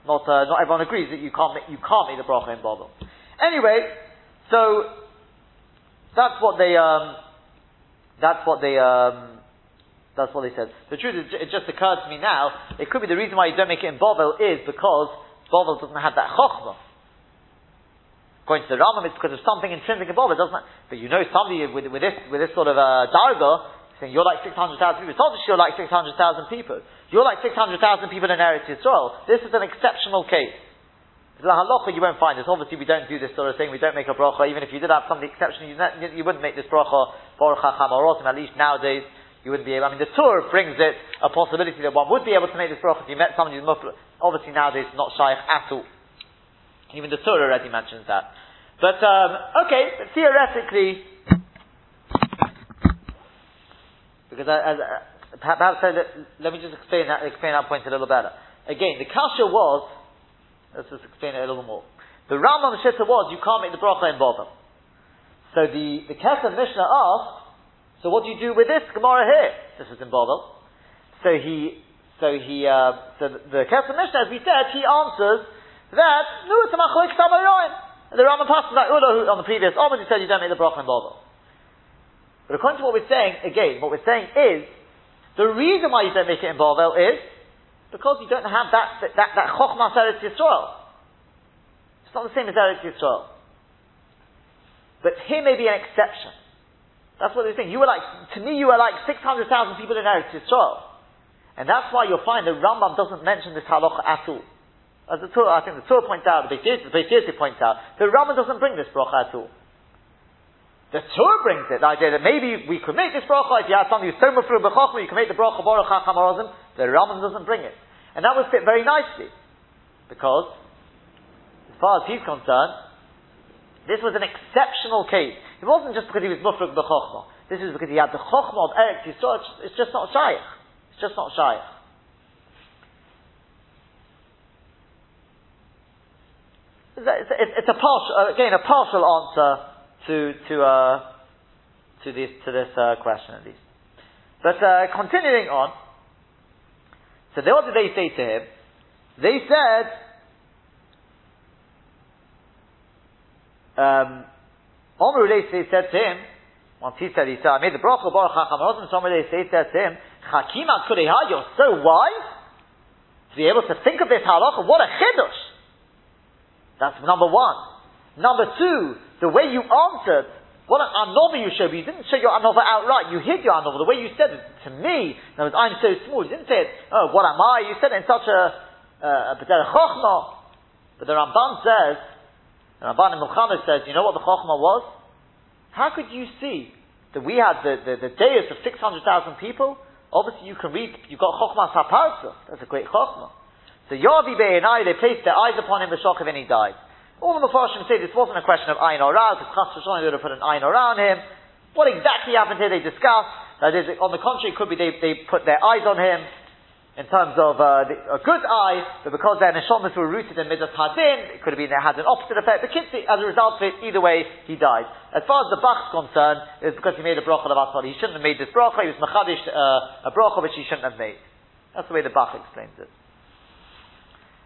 not, uh, not everyone agrees that you can't make, you can't make the bracha in Babel. Anyway, so that's what they um, that's what they um, that's what they said. The truth is, it just occurred to me now. It could be the reason why you don't make it in Babel is because Babel doesn't have that chokhmah. According to the Rambam, it's because of something intrinsic in Babel. doesn't. But you know, somebody with, with this with this sort of uh, darga saying you're like six hundred thousand people. It's not just you're like six hundred thousand people. You're like 600,000 people in Eretz Yisrael. This is an exceptional case. The halacha you won't find this. Obviously, we don't do this sort of thing. We don't make a bracha. Even if you did have something exceptional, you, you wouldn't make this bracha Baruch HaCham At least nowadays, you wouldn't be able. I mean, the Tur brings it a possibility that one would be able to make this bracha if you met somebody who's Muslim. Obviously, nowadays, it's not shaykh at all. Even the Tur already mentions that. But um, okay, but theoretically, because as, as perhaps let me just explain that, explain that point a little better. Again, the kasha was, let's just explain it a little more. The Rambam Shitta was, you can't make the bracha in Bovel. So the, the Kesef Mishnah asked, so what do you do with this Gemara here? This is in Bovel. So he, so he, uh, so the Kesef Mishnah, as we said, he answers that, no, it's a machloik The Rambam passes like Ula on the previous Omid, he said you don't make the bracha in Bovel. But according to what we're saying, again, what we're saying is, the reason why you don't make it in Bovel is, because you don't have that, that, that, that Eretz Yisrael. It's not the same as Eretz Yisrael. But here may be an exception. That's what they're saying. You were like, to me, you were like 600,000 people in Eretz Yisrael. And that's why you'll find the Rambam doesn't mention this halacha at all. As the Tur, I think the Tur points out, the Beis Yosef points out, the Rambam doesn't bring this bracha at all. The Tur brings it, the idea that maybe we could make this bracha, if you have something who's so mafru b'chochma, you can make the bracha baruch ha'chamarozim, the Rambam doesn't bring it. And that would fit very nicely. Because, as far as he's concerned, this was an exceptional case. It wasn't just because he was mufruk b'chochma. This is because he had the chochma of Eretz. It's just not shaykh. It's just not shaykh. It's, a partial, again, a partial answer to to uh, to this to this uh, question at least. But uh, continuing on, so what did they say to him? They said, um, Omer they said to him, once he said, he said, I made the bracha baruch hachamazim, so Omer they said to him, Chakima kudeha, you're so wise to be able to think of this halacha. What a chiddush! That's number one. Number two, the way you answered, what an anova you showed, but you didn't show your anova outright. You hid your anova. The way you said it to me, in other I'm so small. You didn't say it, oh, what am I? You said it in such a, uh, a chokhmah. But the Ramban says, the Ramban in Muhammad says, you know what the chokhmah was? How could you see that we had the, the, the dais of 600,000 people? Obviously you can read, you've got chokhmah saparsa. That's a great chokhmah. So Yavi Be'enai, they placed their eyes upon him, the shock of and he died. All the Mepharshim say this wasn't a question of Ayin or Ra, because Chas V'shon would have put an Ayin or on him. What exactly happened here, they discussed. That is, on the contrary, it could be they, they put their eyes on him, in terms of uh, the, a good eye, but because their neshamas were rooted in midas hadin, it could have been it had an opposite effect. The kid, as a result of it, either way, he died. As far as the bach's concerned, it was because he made a bracha of asfar. He shouldn't have made this bracha. He was machadish uh, a bracha which he shouldn't have made. That's the way the bach explains it.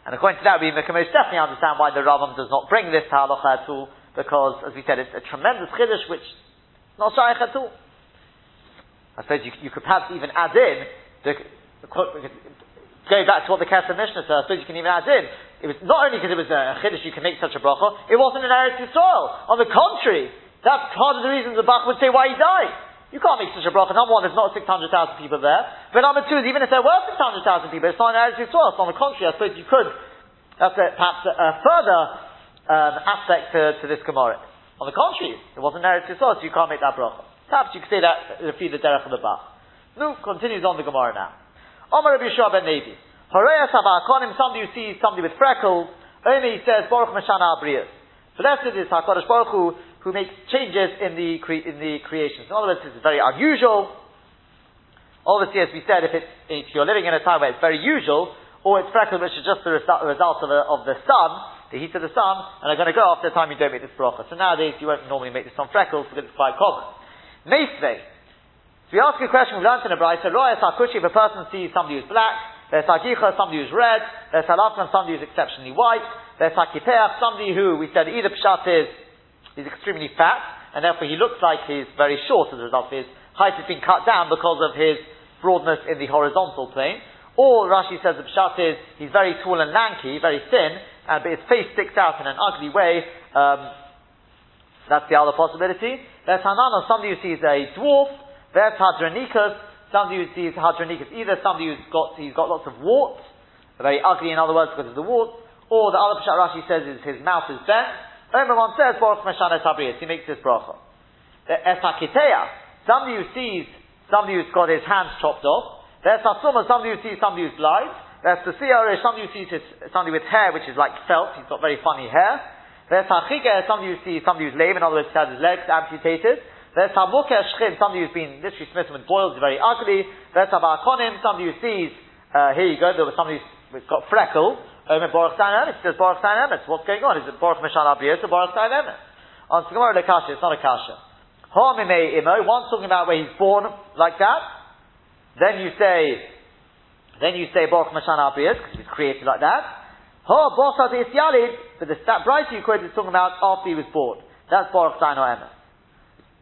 And according to that, we can most definitely understand why the Rambam does not bring this halacha at all, because, as we said, it's a tremendous chiddush which is not shaykh at all. I suppose you, you could perhaps even add in the Going back to what the Kesef Mishnah says, I suppose you can even add in. It was not only because it was a chiddush you can make such a bracha, it wasn't an Eretz Yisrael. On the contrary, that's part of the reason the Bach would say why he died. You can't make such a bracha. Number one, there's not 600,000 people there. But number two even if there were 600,000 people, it's not an Eretz Yisrael. So on the contrary, I suppose you could. That's a, perhaps a, a further um, aspect to, to, this Gemara. On the contrary, it wasn't Eretz Yisrael, so you can't make that bracha. Perhaps you could say that feed the derech the Bach. No, continues on the Gemara now. Omar Rabbi Yeshua ben Levi. Horeya Sabakonim, somebody who sees somebody with freckles, only he says, Baruch Mashana Abrias. Blessed is HaKadosh Baruch Hu, who makes changes in the, cre- in the creations. In other words, this is very unusual. Obviously, as we said, if, it's, if you're living in a time where it's very usual, or it's freckles which is just the result, result of, a, of the sun, the heat of the sun, and are going to go after the time you don't make this bracha. So nowadays, you won't normally make this on freckles because it's quite common. Meisvei, so we ask a question, we learned in a Brisa, Roya Sakushi, if a person sees somebody who's black, there's Sagicha, somebody who's red, there's Halafkan, somebody who's exceptionally white, there's Sakipeach, somebody who, we said, either Pshat is, he's extremely fat, and therefore he looks like he's very short as a result of his height has been cut down because of his broadness in the horizontal plane, or Rashi says the Pshat is, he's very tall and lanky, very thin, uh, but his face sticks out in an ugly way, um, that's the other possibility. There's Hanana, somebody who sees a dwarf, there's hadronikus, somebody who sees hadronikus, either somebody who's got, he's got lots of warts, very ugly in other words because of the warts, or the other Pshat Rashi says is his mouth is bent. Omer one says, Baruch Meshanet Habriyas, he makes this bracha. The Esakiteya, somebody who sees somebody who's got his hands chopped off. There's Hasuma, somebody who sees somebody who's blind. There's the Tasiyah, somebody who sees his, somebody with hair which is like felt, he's got very funny hair. There's Hachika, somebody who sees somebody who's lame, in other words, has his legs amputated. There's Hamuker Shchim, somebody who's been literally smitten with boils, very ugly. There's Habakonim, somebody who sees, uh, here you go, there was somebody who's got freckle. Omer Baruch Stein Emes. Says Baruch Stein Emes. What's going on? Is it Baruch Mishan Abiyos or Baruch Stein Emes? On Gemara it's not a kasha. Ha'mimei imo, one's talking about where he's born like that. Then you say, Then you say Baruch Mashana Abriyas, because he was created like that. Ha Bosa de Yalid, but the that bright you quoted is talking about after he was born. That's Baruch Zain or Emes.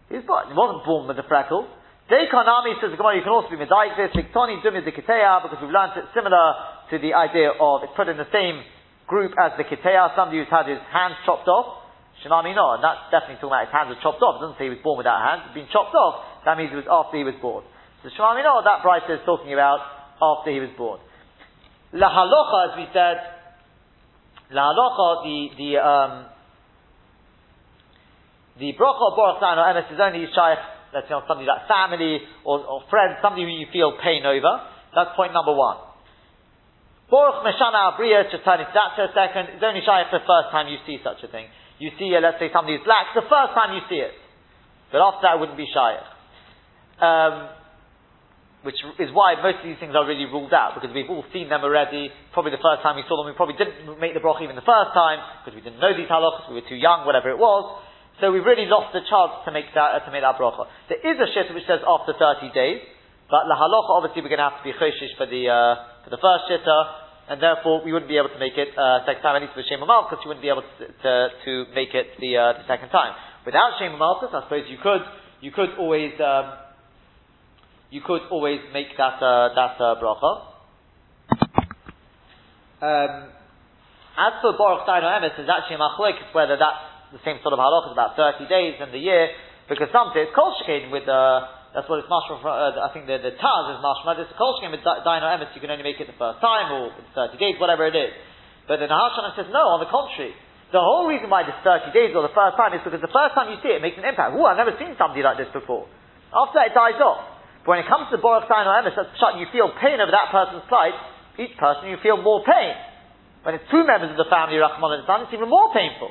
He, was he wasn't born with the freckles. Dekanami says the Gemara, you can also be Medaik this, Viktoni Dumi Kiteya, because we've learned it similar to the idea of, it's put in the same group as the Kiteya, somebody who's had his hands chopped off. Shinami no, and that's definitely talking about his hands were chopped off. It doesn't say he was born without hands, it's been chopped off. That means it was after he was born. So Shemami no, that Bryce is talking about after he was born. La halacha, as we said, la halacha, the, the, um, the bracha of Baruch or Emes is only shaykh, let's say on somebody like family or, or friends, somebody who you feel pain over. That's point number one. Baruch Meshana Abriya, to a second, is only shaykh the first time you see such a thing. You see, uh, let's say somebody who's black, the first time you see it. But after that, it wouldn't be shy. Um, which is why most of these things are really ruled out, because we've all seen them already. Probably the first time we saw them, we probably didn't make the bracha even the first time, because we didn't know these halachas, we were too young, whatever it was. So we've really lost the chance to make that, uh, to make that bracha. There is a shitta which says after 30 days, but la halacha, obviously we're going to have to be choshish for the, uh, for the first shitta, and therefore we wouldn't be able to make it, uh, second time, at least with Shem because you wouldn't be able to, to, to make it the, uh, the second time. Without Shem I suppose you could, you could always, um, you could always make that uh, that uh, bracha. Um, as for Baruch Daino Emes, there's actually a machlokes whether that's the same sort of halach, about 30 days in the year, because some say it's kol with, uh, that's what it's mashma uh, I think the, the Taz is mashma, it's kol with Daino Emes, you can only make it the first time, or 30 days, whatever it is. But the Nahashana says, no, on the contrary. The whole reason why this 30 days or the first time is because the first time you see it, it makes an impact. Ooh, I've never seen somebody like this before. After that, it dies off. But when it comes to Baruch Zayin or Emes, you feel pain over that person's plight, each person you feel more pain. When it's two members of the family, Rahman and Son, it's even more painful.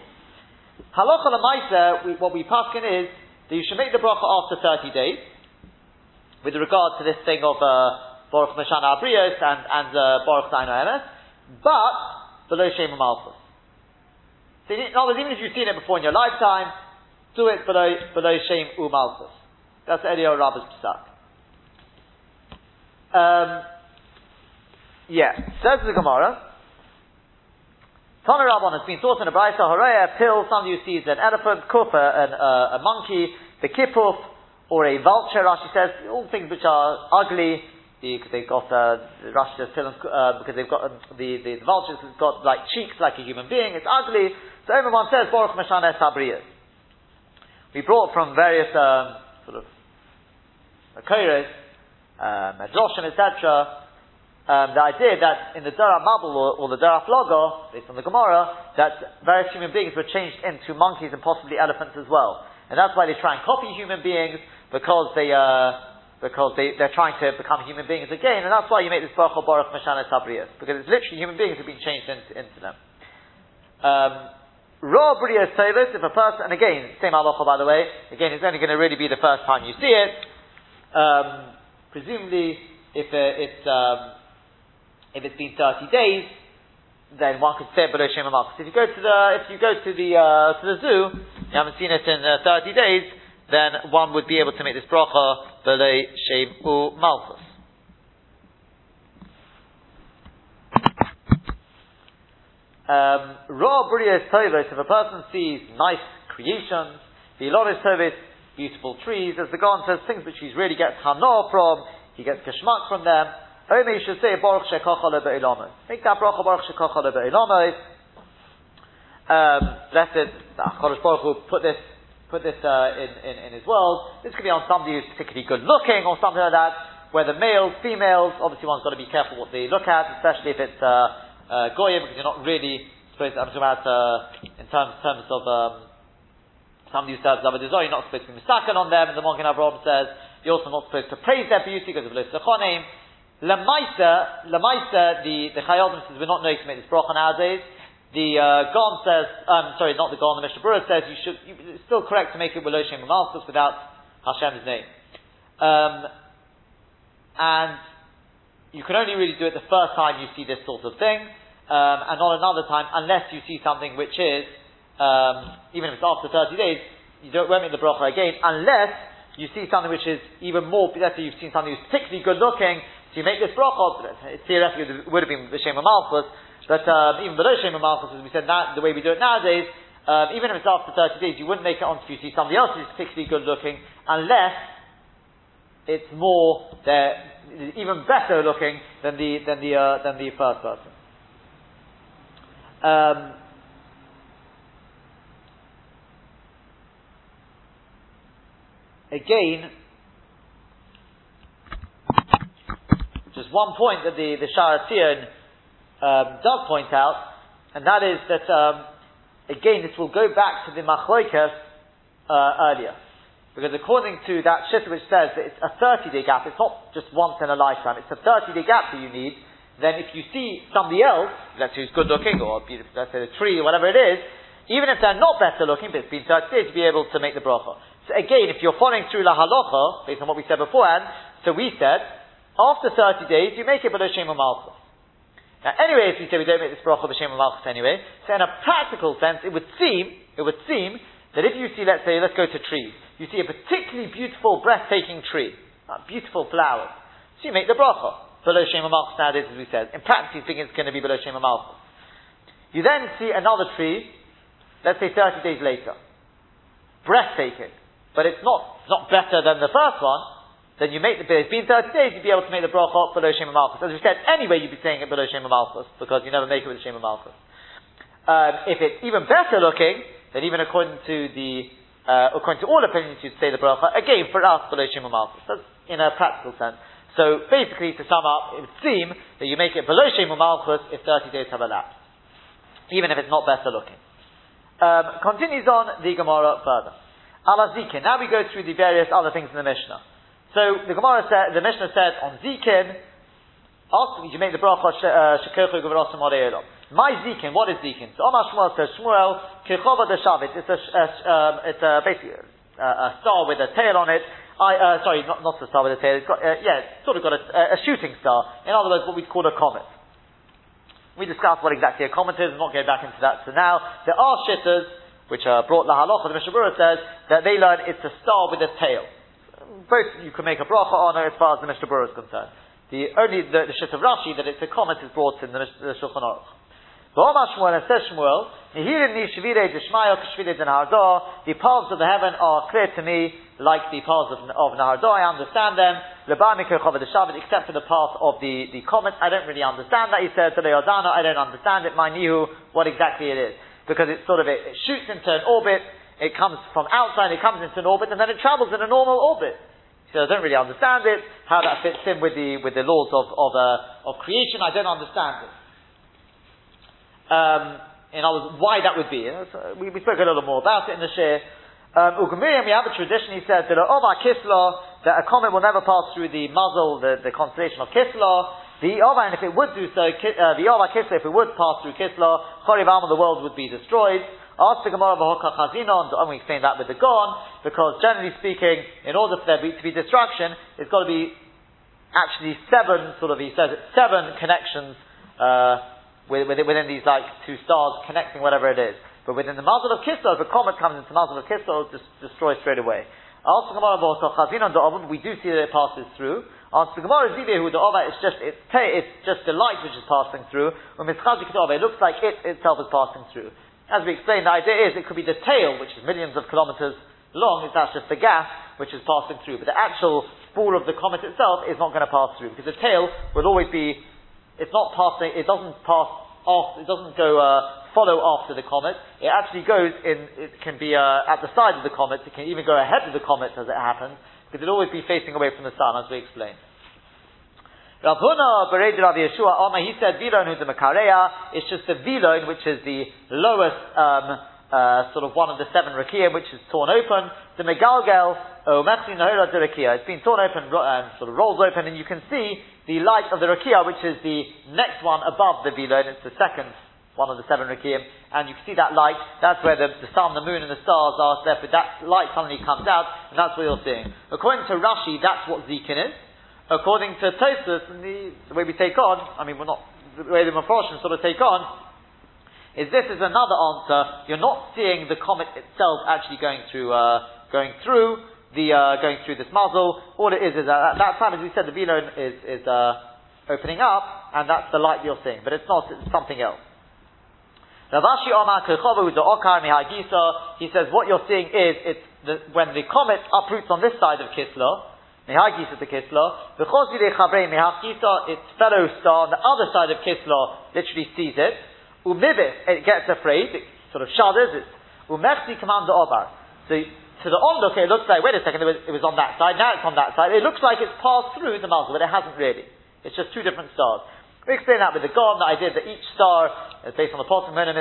Halacha Lamaisa, what we pass in is that you should make the bracha after 30 days, with regard to this thing of uh, Baruch Meshana Abrios and, and uh, Baruch Zayin or Emes, but below Shem Malchus. So in other words, even if you've seen it before in your lifetime, do it below, below Shem Umalchus. That's Eliyahu Rabba's Psak. Um, yeah, says the Gemara. Tana Rabban has been taught in a Brisa, Horeya, pill, somebody sees an elephant, kufa, an, uh, a monkey, the kipuf, or a vulture, Rashi says, all things which are ugly, because they've got, uh, Rashi says, uh, because they've got, the, the, the vultures have got like cheeks like a human being, it's ugly, so everyone says, Baruch Meshana Sabriyas. We brought from various, um, sort of, Akoros, um, Medroshim, etc., um, the idea that in the Dara Mabul or, or, the Dara Flogo, based on the Gemara, that various human beings were changed into monkeys and possibly elephants as well. And that's why they try and copy human beings, because they, uh, because they, they're trying to become human beings again, and that's why you make this Baruch Baruch Mashana Tabriyas, because it's literally human beings have been changed into, into them. Um, Raw Briyas if a person, and again, same halacha by the way, again, it's only going to really be the first time you see it. Um, Presumably, if uh, it's um, if it's been thirty days, then one could say below Shem Malchus. If you go to the if you go to the uh, to the zoo, you haven't seen it in uh, thirty days, then one would be able to make this bracha below Shem U Malchus. Um, Raw Briya's Tovos, if a person sees nice creations, the Loris Tovos, beautiful trees, as the Gaon says, things which he really gets hana from, he gets kishmak from them. Only you should say Baruch Shekachale Be'ilamos. Make that bracha Baruch Shekachale Be'ilamos. Um, blessed, Baruch Hu put this, put this uh, in, in, in his world. This could be on somebody who's particularly good looking or something like that. Whether males, females, obviously one's got to be careful what they look at, especially if it's uh, uh, Goya, because you're not really supposed to, I'm talking about uh, in terms, terms of um, somebody who serves Avodah you're not supposed to be mistaken on them, and the Magen Avraham says, you're also not supposed to praise their beauty because of Lisachonim. Lamaisa, Lamaisa, the, the Chayyim says, we're not knowing to make this bracha nowadays. The uh, Gon says, um, sorry, not the Gon, the Mishnah Berurah says you should, you, it's still correct to make it with Shem Malchus without Hashem's name. Um, and you can only really do it the first time you see this sort of thing, um, and not another time unless you see something which is um, even if it's after 30 days, you don't, won't make the bracha again, unless you see something which is even more, let's say you've seen something who's particularly good looking, So you make this bracha, theoretically it would have been the Shema Malchus, but um, even below Shema Malchus, as we said, now, the way we do it nowadays, um, even if it's after 30 days, you wouldn't make it on you see somebody else who's particularly good looking, unless it's more, even better looking than the, than the, uh, than the first person. Um, again, just one point that the, the Shara um, does point out, and that is that, um, again, this will go back to the Machloikas uh, earlier. Because according to that shitta which says that it's a 30 day gap, it's not just once in a lifetime, it's a 30 day gap that you need, then if you see somebody else, let's say who's good looking, or let's say a tree, or whatever it is, even if they're not better looking, but it's been 30 days, to be able to make the bracha. So again, if you're following through la halacha, based on what we said beforehand, so we said, after 30 days, you make it below Shem Malchus. Now, anyway, if you say we don't make this bracha b'Shem Malchus anyway, so in a practical sense, it would seem, it would seem that if you see, let's say, let's go to trees, you see a particularly beautiful, breathtaking tree, beautiful flowers, so you make the bracha below Shem Malchus nowadays, as we said. In practice, you think it's going to be below Shem Malchus. You then see another tree, let's say 30 days later, breathtaking but it's not, it's not better than the first one, then you make the, it's been 30 days, you'd be able to make the bracha below Shema Malchus. As we said, anyway, you'd be saying it below Shema Malchus, because you never make it with Shema Malchus. Um, if it's even better looking, then even according to the, uh, according to all opinions, you'd say the bracha, again, for us, below Shema Malchus. That's in a practical sense. So basically, to sum up, it would seem that you make it below Shema Malchus if 30 days have elapsed. Even if it's not better looking. Um, continues on the Gemara further. Ala Zikin. Now we go through the various other things in the Mishnah. So the Gemara said, the Mishnah said on Zikin, ask you make the bracha uh, shekochu gavrosim oreilom. My Zikin, what is Zikin? So Omar Shmuel says Shmuel kechova de Shavit. It's a, um, it's a basically a, a, star with a tail on it. I, uh, sorry, not, not a star with a tail. It's got, uh, yeah, it's sort of got a, a, shooting star. In other words, what we'd call a comet. We discussed what exactly a comet is. I'm not going back into that. So now there are shitters which are brought la halacha, the Mishnah says that they learn it's a star with a tail. Both you can make a bracha on as far as the Mishnah is concerned. The only the, the Shit of Rashi that it's a comet is brought in the, the Shulchan Aruch. V'omar Shmuel and says Shmuel, the paths of the heaven are clear to me like the paths of, of Nahardo. I understand them. Except for the path of the, the comet, I don't really understand that. He says to the Yodana, I don't understand it. My nihu, what exactly it is because it's sort of it, it shoots into an orbit, it comes from outside, it comes into an orbit, and then it travels in a normal orbit. So I don't really understand it, how that fits in with the with the laws of of, uh, of creation. I don't understand it. Um, in other words, why that would be. We, we, spoke a little more about it in the share. Um, we have a tradition, he says, that Omar Kisla, that a comet will never pass through the muzzle, the, the constellation of Kisla, the Ova, and if it would do so, uh, the Ova Kisla, if it would pass through Kisla, Choriv the world would be destroyed. Ask the Gemara Vahoka Chazinon, and we explain that with the Gon, because generally speaking, in order for there to be destruction, it's got to be actually seven, sort of, he says it, seven connections, uh, within these like two stars connecting whatever it is. But within the muzzle of Kisla, if a comet comes into the muzzle of Kisla, it'll just destroy straight away. The Gemara we do see that it passes through. Answer Gemara Ova is just it's, it's just the light which is passing through. It looks like it itself is passing through. As we explained, the idea is it could be the tail, which is millions of kilometers long, is that's just the gas which is passing through. But the actual spool of the comet itself is not going to pass through because the tail will always be it's not passing it doesn't pass off it doesn't go uh, follow after the comet. It actually goes in it can be uh, at the side of the comet, it can even go ahead of the comet as it happens because it'll always be facing away from the sun, as we explained. Rav Huna Bered Rav Yeshua Oma, he said Vilon who's a Makareya, it's just the Vilon, which is the lowest, um, uh, sort of one of the seven Rakia, which is torn open. The Megalgel, oh, Mechli Nahira de Rakia, it's been torn open and sort of rolls open, and you can see the light of the Rakia, which is the next one above the Vilon, it's the second one of the seven Rakim, and you can see that light, that's where the, the sun, the moon, and the stars are, therefore that light suddenly comes out, and that's what you're seeing. According to Rashi, that's what Zikin is. According to Tosus, and the, the, way we take on, I mean, we're not, the way the Mephoshim sort of take on, is this is another answer. You're not seeing the comet itself actually going through, uh, going through the uh, going through this muzzle. All it is is at that time, as we said, the velo is is uh, opening up, and that's the light you're seeing. But it's not; it's something else. Rav Ashi Omar He says what you're seeing is it's the, when the comet uproots on this side of Kisla. Mehagisa to. Because its fellow star on the other side of Kisla literally sees it. Umibis, it gets afraid, it sort of shudders. It's Umechsi commander Obar. So to the onlooker, it looks like, wait a second, it was, it was on that side, now it's on that side. It looks like it's passed through the muzzle, but it hasn't really. It's just two different stars. We explain that with the God, the idea that each star is based on the Potem. That our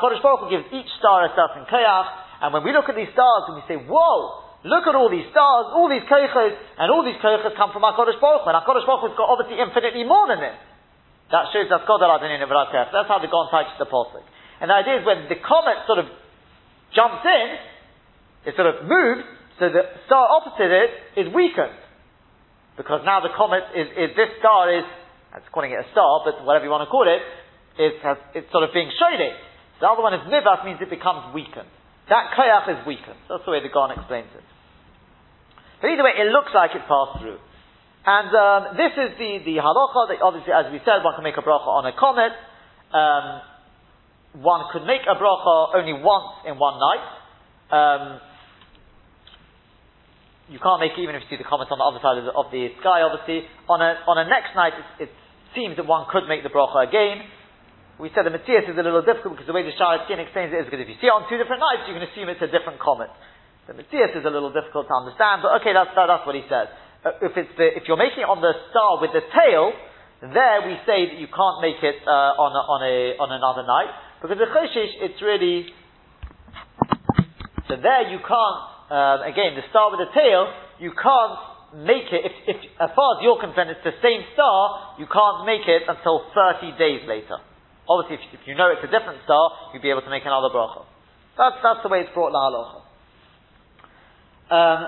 Kodesh Baruch gives each star a certain Kayach, and when we look at these stars and we say, whoa, look at all these stars, all these Kayachos, and all these Kayachos come from our Baruch and our Kodesh Baruch has got obviously infinitely more than this. That shows Adonenu V'Rav Kayach. That's how the God touches the Pasuk. And the idea is when the comet sort of jumps in, it sort of moves, so the star opposite it is weakened. Because now the comet is, is this star is, I'm calling it a star, but whatever you want to call it, is, has, it's sort of being shaded. The other one is nivas, means it becomes weakened. That kayach is weakened. That's the way the Gon explains it. But either way, it looks like it passed through. And um, this is the, the halacha, that obviously, as we said, one can make a bracha on a comet. Um, one could make a bracha only once in one night. Um, you can't make it even if you see the comments on the other side of the, of the sky, obviously. On a, on a next night, it, it, seems that one could make the bracha again. We said the Matthias is a little difficult because the way the Shara Skin explains it is because if you see it on two different nights, you can assume it's a different comet. The Matthias is a little difficult to understand, but okay, that's, that, that's what he says. Uh, if, it's the, if you're making it on the star with the tail, there we say that you can't make it uh, on, a, on, a, on another night, because the Choshish, it's really, so there you can't um, again, the star with the tail, you can't make it, if, if, as far as you're concerned, it's the same star, you can't make it until 30 days later. Obviously, if, if you know it's a different star, you'd be able to make another bracha. That's, that's the way it's brought la halacha. Um,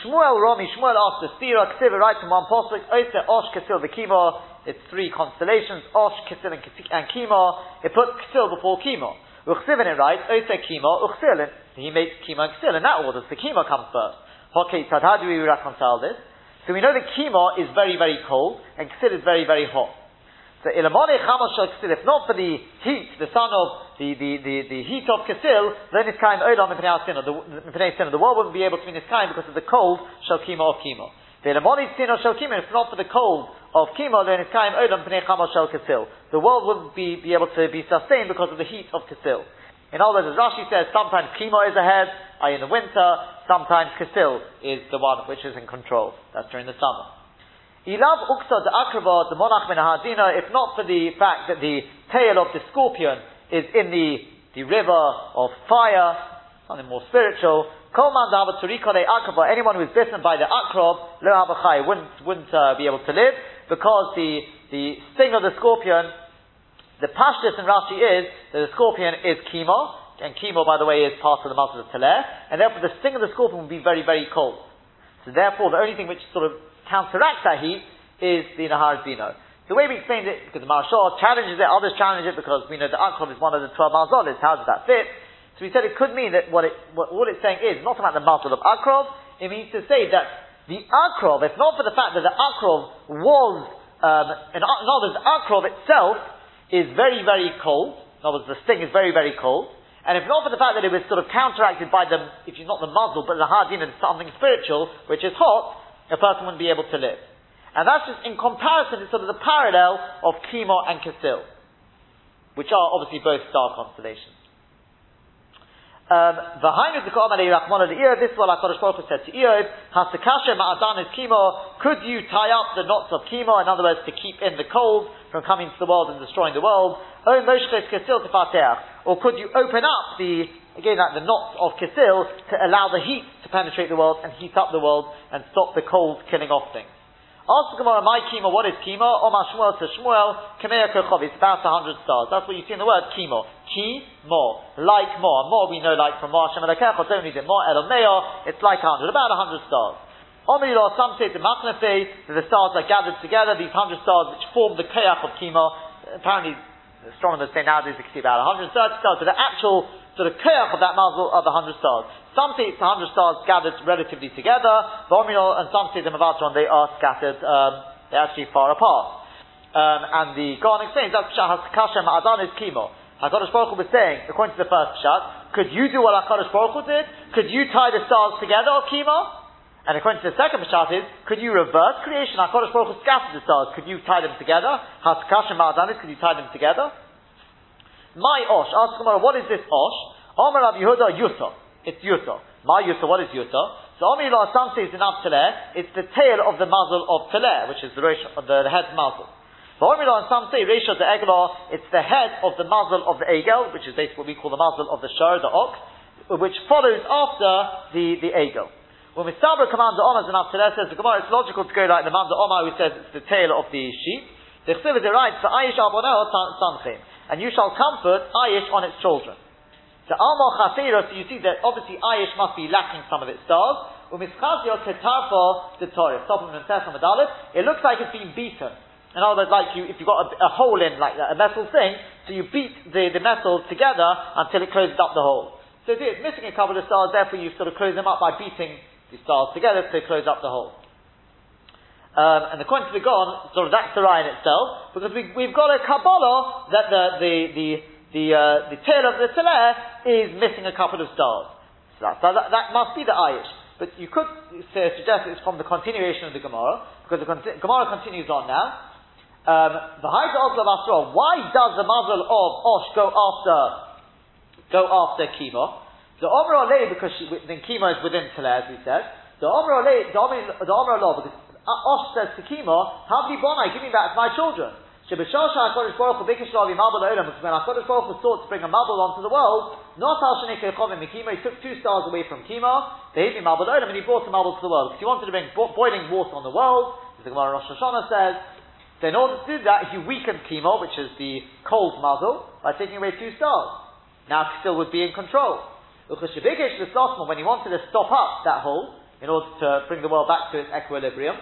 Shmuel Rami, Shmuel asked the Stira, Ksiva, right from one posuk, Oise, Osh, Kisil, the Kima, it's three constellations, Osh, Kisil, and, and Kima. It puts Kisil before Kima. Uchsivin it right, Oise, Kima, Uchsilin. He makes kima and ksil. In that order, the kima comes first. Okay, so how do we reconcile this? So we know that kima is very, very cold, and ksil is very, very hot. So ilamone chamas shel ksil, if not for the heat, the sun of, the, the, the, the heat of ksil, then it's of olam the, the world wouldn't be able to be kind because of the cold shel kima of kima. The ilamone sin shel kima, if not for the cold of kima, then it's of olam chamas shel ksil. The world wouldn't be, be able to be sustained because of the heat of ksil. In other words, as Rashi says, sometimes Kimo is ahead, i.e. in the winter, sometimes Kasil is the one which is in control. That's during the summer. Ilav uksa de akrava the monach ben if not for the fact that the tail of the scorpion is in the, the river of fire, something more spiritual, Kolman akrava, anyone who is bitten by the akrab, lo habachai, wouldn't, wouldn't uh, be able to live, because the, the sting of the scorpion the pashtus in Rashi is that the scorpion is chemo, and chemo, by the way, is part of the muscle of Taler, and therefore the sting of the scorpion would be very, very cold. So therefore, the only thing which sort of counteracts that heat is the Nahar Dino. The way we explained it, because the Maharsha challenges it, others challenge it because we know the Akrov is one of the 12 Marzolis, how does that fit? So we said it could mean that what, it, what all it's saying is, not about the Marzol of Akrov, it means to say that the Akrov, if not for the fact that the Akrov was, um, in, other the Akrov itself is very, very cold. In other words, the sting is very, very cold. And if not for the fact that it was sort of counteracted by the, if you're not the muzzle, but the hardin and something spiritual, which is hot, a person wouldn't be able to live. And that's just in comparison, it's sort of the parallel of Kimo and Kasil, which are obviously both star constellations. Um, this is what HaKadosh Baruch Hu said to ma'adan is could you tie up the knots of chemo, in other words, to keep in the cold from coming to the world and destroying the world, or could you open up the, again, like the knots of Kisil to allow the heat to penetrate the world and heat up the world and stop the cold killing off things? Ask the Gemara, my kima, what is kima? Omar Shmuel to Shmuel, Kameya Kochov, it's about a hundred stars. That's what you see in the word kima. Ki, more. Like more. More we know like from Mar Hashem Elokechot, don't need it. More Elomeo, it's like a hundred. About a hundred stars. Omri some say the Matnafe, that the stars are gathered together, these hundred stars which form the Kayach of kima. Apparently, astronomers say nowadays can see about 130 stars, but the actual sort of chaos of that mazel of the 100 stars. Some say it's 100 stars gathered relatively together, and some say the Mavatron, they are scattered, um, they're actually far apart. Um, and the Gaon explains that's Pshat Kashem Ma'adan is Kimo. HaKadosh Baruch Hu was saying, according to the first Pshat, could you do what HaKadosh Baruch Hu did? Could you tie the stars together, Kimo? And according to the second Pshat is, could you reverse creation? HaKadosh Baruch Hu scattered the stars. Could you tie them together? Haskasha Ma'adanis, could you tie them together? My Osh. Ask Gemara, what is this Osh? Omer Rav Yehuda Yuta. It's Yuta. My Yuta, what is Yuta? So Omer Yilah, some says in Teleh, it's the tail of the muzzle of Teleh, which is the, the, the head muzzle. But Omer and some say Resha the Eglah, it's the head of the muzzle of the Egel, which is basically what we call the muzzle of the Shur, the ox, which follows after the, the Egel. When Mistabra commands the Omar and Absaleh says the Gemara, it's logical to go like the man Omar who says it's the tail of the sheep. The Chsiv is writes, the Aish Sanchim, and you shall comfort Aish on its children. So Alma Chafira, so you see that obviously Aish must be lacking some of its stars. Umischazio Ketarfo the Torah. It looks like it's been beaten. In other words, like you, if you've got a, a hole in like that, a metal thing, so you beat the, the metal together until it closes up the hole. So it's missing a couple of stars, therefore you sort of close them up by beating the stars together to close up the hole. Um, and according to the Gon, sort of that's the in itself, because we, we've got a Kabbalah that the, the, the, the, uh, the tail of the Teleh is missing a couple of stars. So, that, that, that, must be the Ayish. But you could say, suggest it's from the continuation of the Gemara, because the con- Gemara continues on now. Um, the Haida of why does the muzzle of Osh go after, go after Kimo? The Omer Olei, because she, then Kimo is within Teleh, as we said. The Omer Olei, the Omer, the Omer because Osh says to Kimo, Havli Bonai, give me back my children. Shebeshasha HaKadosh Baruch Hu Bikish Lavi Mabel Olam, because when HaKadosh Baruch Hu sought to bring a Mabel onto the world, not Al Shanei Kechovim Kimo, he took two stars away from Kimo, they hit me Mabel Olam, and he brought a Mabel to the world, because he wanted to bring bo- boiling water on the world, as the Gemara Rosh Hashanah says, so in order to do that, he weakened Kimo, which is the cold muzzle, by taking away two stars. Now still would be in control. When he wanted to stop up that hole in order to uh, bring the world back to its equilibrium,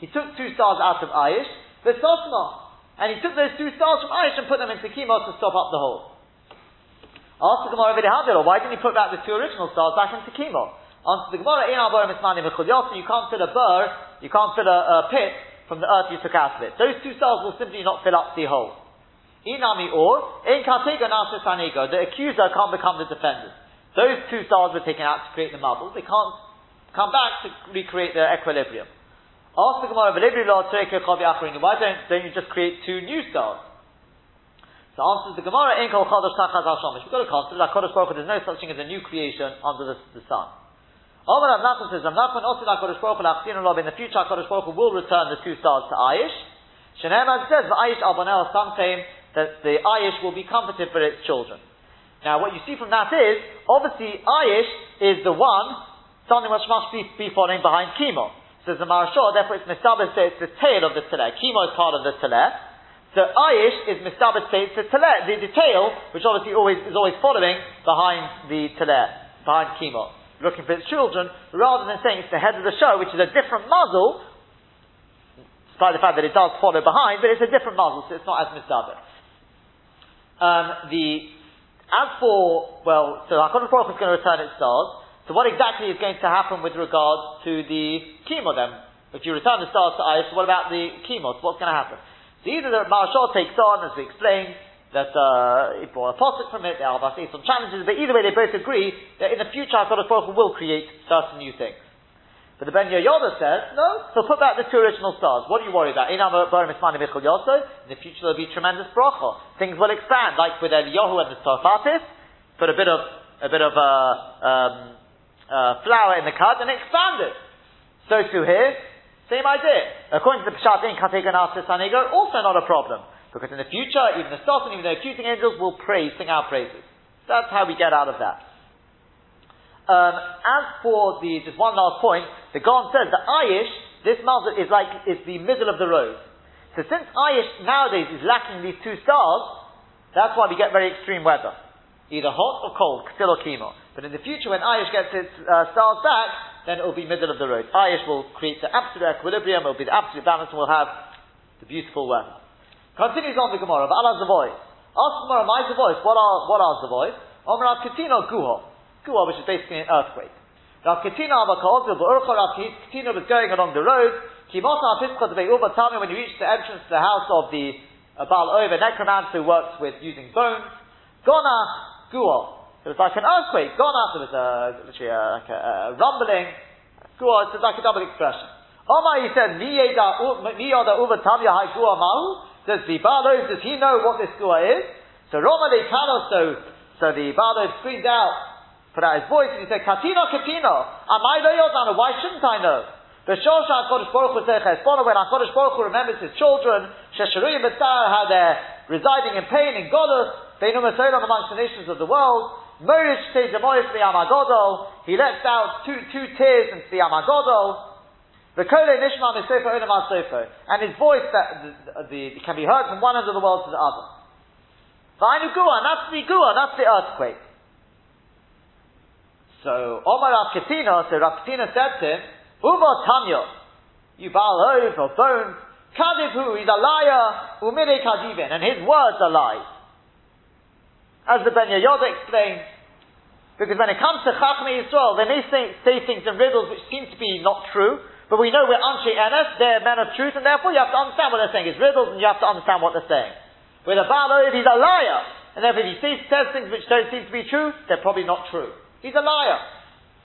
he took two stars out of Aish, the Sosma, and he took those two stars from Aish and put them into Kimo to stop up the hole. Ask the Gemara why didn't he put back the two original stars back into Kimo? Answer the Gemara, you can't fill a burr, you can't fill a, a pit from the earth you took out of it. Those two stars will simply not fill up the hole. Inami or, in Katega Nasa the accuser can't become the defendant. Those two stars were taken out to create the marble. They can't come back to recreate the equilibrium. Ask the Gemara, why don't, don't you just create two new stars? So answers the Gemara, in We've got to consider that Kodesh Baruch there's no such thing as a new creation under the, the sun. Omar Rav says, Rav also Kodesh Baruch Hu, in the future Kodesh Baruch Hu will return the two stars to Aish. As says, the Aish Albanel, some claim that the Ayish will be comforted for its children. Now, what you see from that is, obviously, Ayish is the one, something which must be, be following behind Kimo. Says the Maharsha, therefore it's Mistabas it's the tail of the Teleh. Kimo is part of the Teleh. So Ayish is Mistabas it's the Teleh, the, the tail, which obviously always, is always following behind the Teleh, behind Kimo. Looking for its children, rather than saying it's the head of the show, which is a different muzzle, despite the fact that it does follow behind, but it's a different muzzle, so it's not as Mistabas. Um, the as for well, so Hakadosh Baruch is going to return its stars. So what exactly is going to happen with regard to the chemo then? If you return the stars to so what about the chemo? What's going to happen? So either the Maharsha takes on, as we explained, that uh, it brought a posture from it, there are some challenges, but either way they both agree that in the future HaKadosh Baruch will create certain new things. But the Ben Yehoyada says, no, so put back the two original stars. What are you worried about? In the future there'll be tremendous bracha. Things will expand, like with Eliyahu and the Sarfatis. Put a bit of, a bit of, uh, um, uh, flour in the cud and expand it. So too here, same idea. According to the Peshat in Kateganasa Sanigo, also not a problem. Because in the future, even the stars and even the accusing angels will praise, sing our praises. That's how we get out of that. Um, as for the, just one last point, the Gaon says that Ayish, this muzzle is like, is the middle of the road. So since Ayish nowadays is lacking these two stars, that's why we get very extreme weather. Either hot or cold, still or chemo. But in the future, when Ayish gets its uh, stars back, then it will be middle of the road. Ayish will create the absolute equilibrium, it will be the absolute balance, and we'll have the beautiful weather. Continues on the Gemara, but Allah Zavois. Ask Gemara, my Zavois, what are, what are Zavois? Omar Katino Guho. Guho, which is basically an earthquake. Rav Katina Abakahozil, but Urcha Rav Katina was going along the road. Kimota Pischa de Uba, tell me when you reach the entrance to the house of the uh, Baal Oiv, necromancer who works with using bones. Gona Guho. It was like an earthquake. Gona, there was a, literally a, like a, a rumbling. Guho, it's like a double expression. Omar, he said, Niyada Uva Tamya Hai Guho Mahu. Does the Baalov, does he know what this Gua is? So Roma de Kano, so, so the Baalov screamed out, put out his voice, and he said, Katino, Katino, am I Yodana? Why shouldn't I know? The Shosha HaKadosh Baruch Hu when HaKadosh Baruch Hu remembers his children, Shesharuyim B'tzar, how they're residing in pain, in Godus, Beinum Esolam amongst the nations of the world, Morish says Demois Amagodol, he lets out two, two tears into the Amagodol, V'kole nishma misofo olam sofo. And his voice that the, the, can be heard from one end of the world to the other. V'ainu gua, that's the gua, that's the earthquake. So, Omar Rav so Rav said to him, Uva Tanya, you Baal Hov or bones, Kadibhu, he's a liar, Umire Kadivin, and his words are lies. As the Ben Yehoyada explains, because when it comes to Chachmei Yisrael, they may say, say things in riddles which seem to be not true, but we know we're Anshe Enes, they're men of truth, and therefore you have to understand what they're saying. It's riddles, and you have to understand what they're saying. With a Baal he's a liar, and therefore if he says things which don't seem to be true, they're probably not true. He's a liar.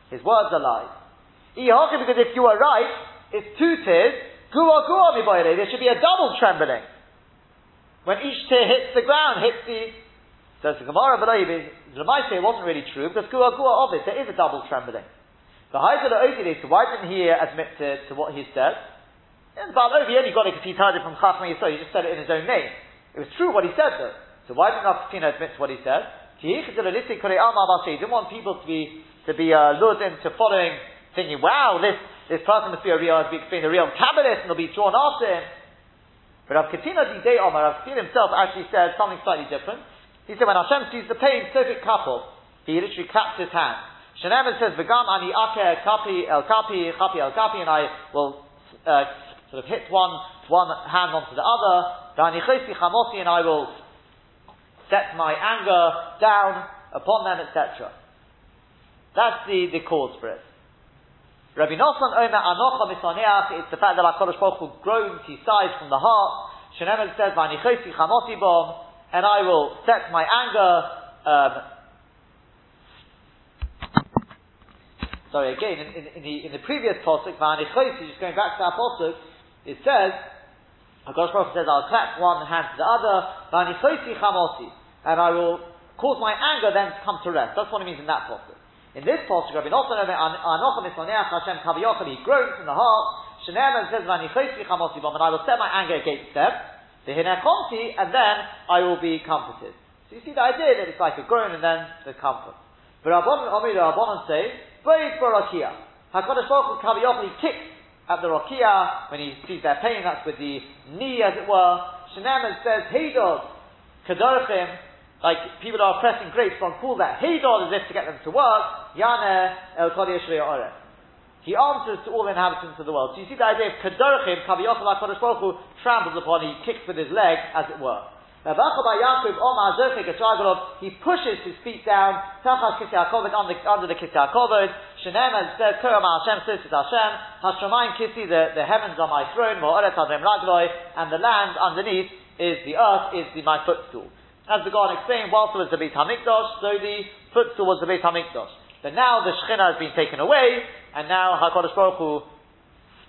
His words are lies. He yarka because if you are right, it's two tears, gua gua there should be a double trembling. When each tear hits the ground, hits the Says the Gemara might say it wasn't really true because gua gua it, there is a double trembling. The Haidar Ogile, so why didn't he admit to, to what he said? And Baal Ovi only got it because he heard it from Chachma Yisrael, he just said it in his own name. It was true what he said though. So why didn't Rav admit to what he said? He didn't want people to be, to be uh, lured into following, thinking, wow, this, this person must be a real, as we explained, a real Kabbalist and will be drawn after him. But Rav Katina Didei Omar, Rav Katina himself actually said something slightly different. He said, when Hashem sees the pain, so it couple, he literally claps his hands. Shenemet says, "V'gam ani ake kapi el kapi kapi el kapi," and I will uh, sort of hit one one hand onto the other. V'ani chosi chamosi, and I will set my anger down upon them, etc. That's the, the cause for it. Rabbi Nosson Omer Anocha Misaneach, it's the fact that HaKadosh Baruch Hu groans, he sighs from the heart. Shenemet says, V'ani chosi chamosi bom, and I will set my anger um, Sorry, again, in, in, in the, in the previous posuk, just going back to that posuk, it says, HaKadosh Baruch says, I'll clap one hand to the other, chamosi, and I will cause my anger then to come to rest. That's what it means in that posuk. In this posuk, Rabbi Nosson Hashem Kaviyachal, he groans in the heart, Sheneman says, Vanichosi chamosi, and I will set my anger against them, the Hinekomti, and then I will be comforted. So you see the idea that it's like a groan and then the comfort. But Rabbanon, Rabbanon say, Boid Barakia. HaKadosh Baruch he kicks at the Rakia when he sees their pain, that's with the knee as it were. Shenaman says, Heydod, Kedorachim, like people are pressing grapes on pull that Heydod as if to get them to work, Yana El Kodiyah He answers to all the inhabitants of the world. So you see the idea of Kedorachim, Kaviyot, HaKadosh Baruch tramples upon, he kicks with his leg, as it were. He pushes his feet down, under the, under the Kisya Kovod. Shenem has said, Kuram Hashem, says to Hashem, Hashemayim Kisi, the, the heavens are my throne, and the land underneath is the earth, is the, my footstool. As the God explained, whilst it was the Beit HaMikdash, so the footstool was the Beit HaMikdash. But now the Shekhinah has been taken away, and now HaKadosh Baruch Hu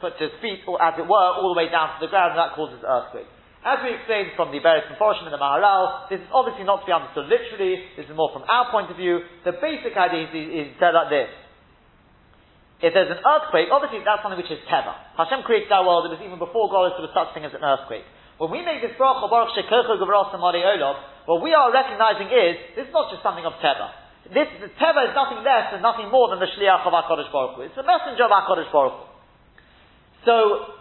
puts his feet, or as it were, all the way down to the ground, and that causes earthquake. As we explained from the various portion in the Maharal, this is obviously not to be understood literally, this is more from our point of view. The basic idea is, is said like this. If there's an earthquake, obviously that's something which is teva. Hashem created our world, it was even before God there was such thing as an earthquake. When we make this bracha, Baruch Shekocho Olam, what we are recognizing is, this is not just something of teva. This, the teva is nothing less and nothing more than the shliach of HaKadosh Baruch Hu. It's the messenger of HaKadosh Baruch Hu. So,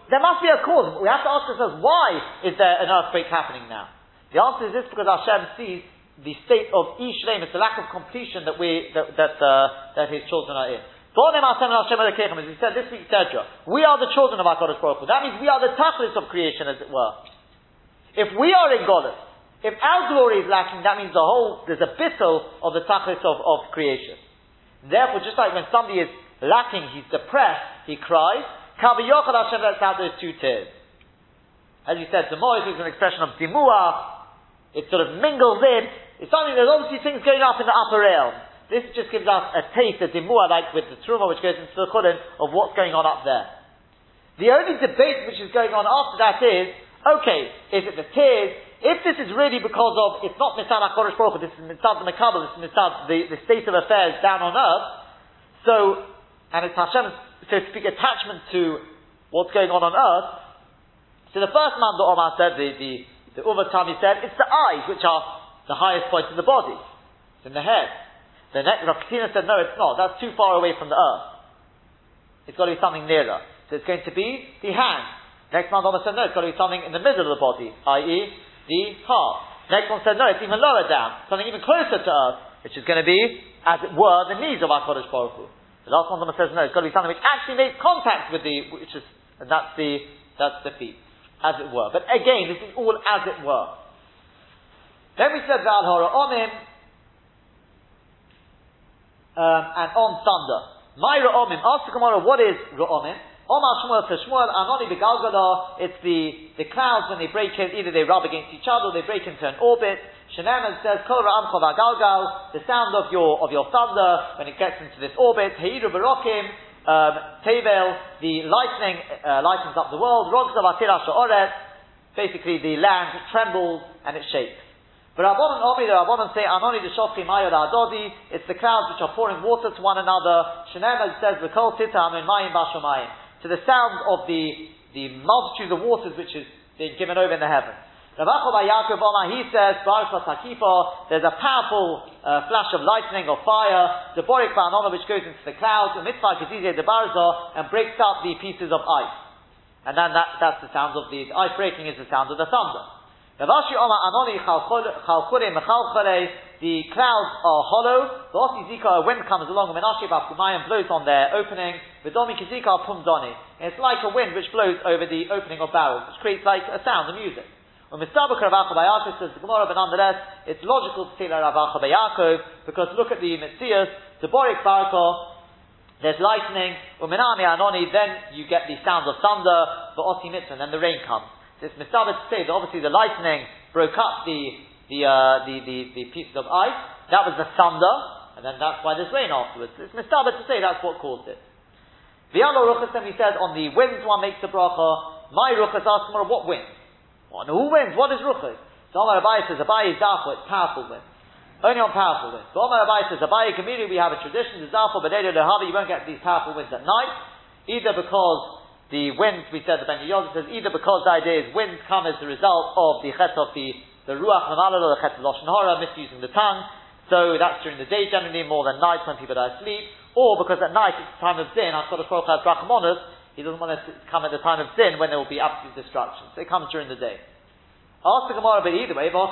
there must be a cause. We have to ask ourselves, why is there an earthquake happening now? The answer is this because Hashem sees the state of Ishleim, it's the lack of completion that we, that, that, uh, that his children are in. As he said this week, Tedra, we are the children of HaKadosh Baruch Hu. That means we are the tachlis of creation, as it were. If we are in Golis, if our glory is lacking, that means the whole, there's a bittle of the tachlis of, of creation. Therefore, just like when somebody is lacking, he's depressed, he cries, Kavi Yochel Hashem lets out those two tears. As you said, Demois is an expression of dimua, it sort of mingles in, it's something, there's obviously things going up in the upper realm. This just gives us a taste, a dimua, like with the truma which goes into the chulin, of what's going on up there. The only debate which is going on after that is, okay, is it the tears? If this is really because of, it's not Mitzad HaKodesh Baruch this is Mitzad the Mekabel, this is Mitzad the, the state of affairs down on earth, so, and it's Hashem's, so to speak, attachment to what's going on on earth, so the first man, the Omar said, the, the, the umm Uvatami said, it's the eyes which are the highest point in the body. It's in the head. The next, Rav said, no, it's not. That's too far away from the earth. It's got to be something nearer. So it's going to be the hand. Next one said, no, it's got to be something in the middle of the body, i.e., the heart. Next one said, no, it's even lower down, something even closer to us, which is going to be, as it were, the knees of our Kodesh Baruch Hu. The last one says, no, it's got to be something which actually makes contact with the, which is, and that's the, that's the feet, as it were. But again, this is all as it were. Then we said, Val Hora Omim, um, and on thunder. My Ra'omim, ask the Gemara, what is Ra'omim? Omar Shmuel to Shmuel, Anoni it's the, the clouds when they break in, either they rub against each other, they break into an orbit. Sheneman says, Kol Ra'am Galgal, the sound of your, of your thunder when it gets into this orbit. Heiru Barokim, um, Tevel, the lightning, uh, lightens up the world. Rogzav Atira Sha'oret, basically the land trembles and it shakes. But Rabbanon Omi, the Rabbanon say, Anoni the Shofchi Mayo Adodi, it's the clouds which are pouring water to one another. Sheneman says, V'kol Titam in Mayim Bashamayim to the sound of the, the multitude of waters which is being given over in the heavens. By Yaakov Omar, he says, there's a powerful uh, flash of lightning or fire, the Borik Ba'anona which goes into the clouds, the Mitzvah Kizizeh the Barza, and breaks up the pieces of ice. And then that, that's the sound of the, the ice breaking is the sound of the thunder. Rav Ashi Omar Anoni Chalchure Mechalchure, the clouds are hollow, the Zika, a wind comes along, and Menashe Bafkumayim blows on their opening, It's like a wind which blows over the opening of barrels, which creates like a sound, a music. When Mistabak Ravacha Bayakov says the Gemara, but nonetheless, it's logical to say Ravacha Bayakov, because look at the Mitzias, the Borik Barako, there's lightning, Uminami Anoni, then you get the sounds of thunder, the Oti Mitzvah, and then the rain comes. So it's Mistabak to say that obviously the lightning broke up the the, uh, the, the, the pieces of ice. That was the thunder, and then that's why there's rain afterwards. It's mistabah to say that's what caused it. The other ruchas then we said on the winds one makes the bracha. My ruchas ask tomorrow what winds? Well, who wins? What is ruchas? So Omar Abai says Abai is dafa, it's powerful winds. Only on powerful winds. So Omar Abai says Abai community we have a tradition, the dafa, but you won't get these powerful winds at night, either because the winds, we said, the Ben Yosef says, either because the idea is winds come as the result of the chet of the the ruach or the chet of lashon hara, misusing the tongue. So that's during the day generally, more than night when people are asleep, or because at night it's the time of sin. Hakadosh Baruch has rachamonus. He doesn't want to come at the time of din when there will be absolute destruction. So it comes during the day. Ask the Gemara, but either way, but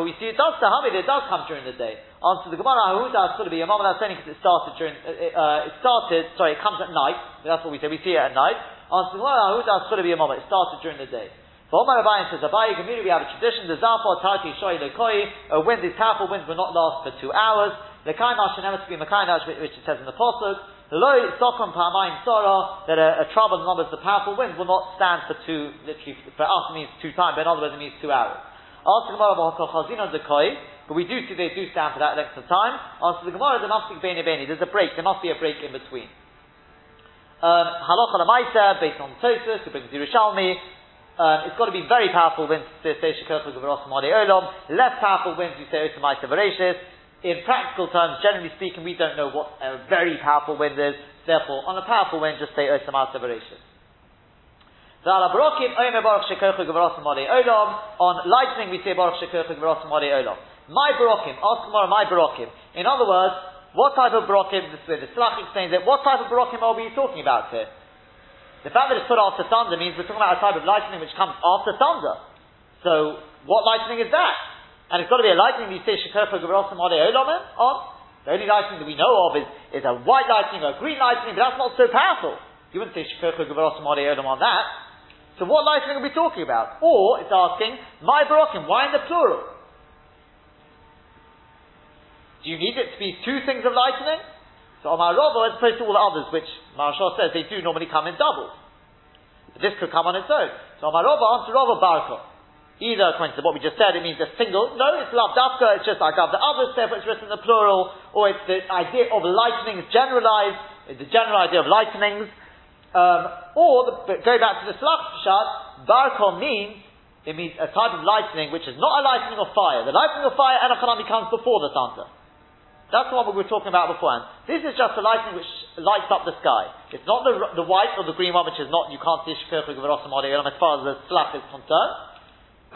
we see it does Hamid, it does come during the day. Answer the Gemara, Ahuda could be a moment that's only because it started during, uh, uh, it started, sorry, it comes at night. That's what we say, we see it at night. Answer the Gemara, Ahuda could be a moment, it started during the day. For Omar Abayin says, Abayi Gemiri, we have a tradition, the Zafar Tati, Shoi Lekoi, a wind, these powerful winds will not last for two hours. The Kainash should never be Makainash, which it says in the Pasuk. The Loi Sokram Pamayin Sora, that a, a trouble in numbers, the powerful winds will not stand for two, literally, for us means two times, but in other words it means two hours. The Gemara Chazina Dekoi, but we do see they do stand for that length of time. Answer the Gemara, there must be Beni Beni, there's a break, there must be a break in between. Um, Halacha Lamaisa, based on Tosus, it brings Yerushalmi, um, it's got to be very powerful winds to say Olam. Less powerful winds, you say Otomaita Bereshis. In practical terms, generally speaking, we don't know what a very powerful wind is. Therefore, on a powerful wind, just say oh, Otomaita Bereshis. Oh, on lightning, we say Baruch Shekochu Gavarosim Ode Olam. My Barokim, ask my Barokim. In other words, what type of Barokim, this way the Tzlach explains it, what type of Barokim are we talking about here? The fact that it's put after thunder means we're talking about a type of lightning which comes after thunder. So, what lightning is that? And it's got to be a lightning you say Shekofa Gavrosam on. The only lightning that we know of is, is a white lightning or a green lightning, but that's not so powerful. You wouldn't say Shekofa Gavrosam on that. So what lightning are we talking about? Or it's asking, my barokim, why in the plural? Do you need it to be two things of lightning? So Omar Rava, as opposed to all the others, which Maharsha says they do normally come in doubles. But this could come on its own. So Omar Rava answer Rava Baraka. Either according to what we just said, it means a single. No, it's love dafka, it's just like the others, therefore it's written in the plural, or it's the idea of lightnings generalized, it's the general idea of lightnings. Um, or, the, going back to the Tzlach Pshat, Barkon means, it means a type of lightning which is not a lightning of fire. The lightning of fire, Enochanami comes before the thunder. That's one we were talking about beforehand. This is just a lightning which lights up the sky. It's not the, the white or the green one, which is not, you can't see Shkirchuk as far as the slap is concerned.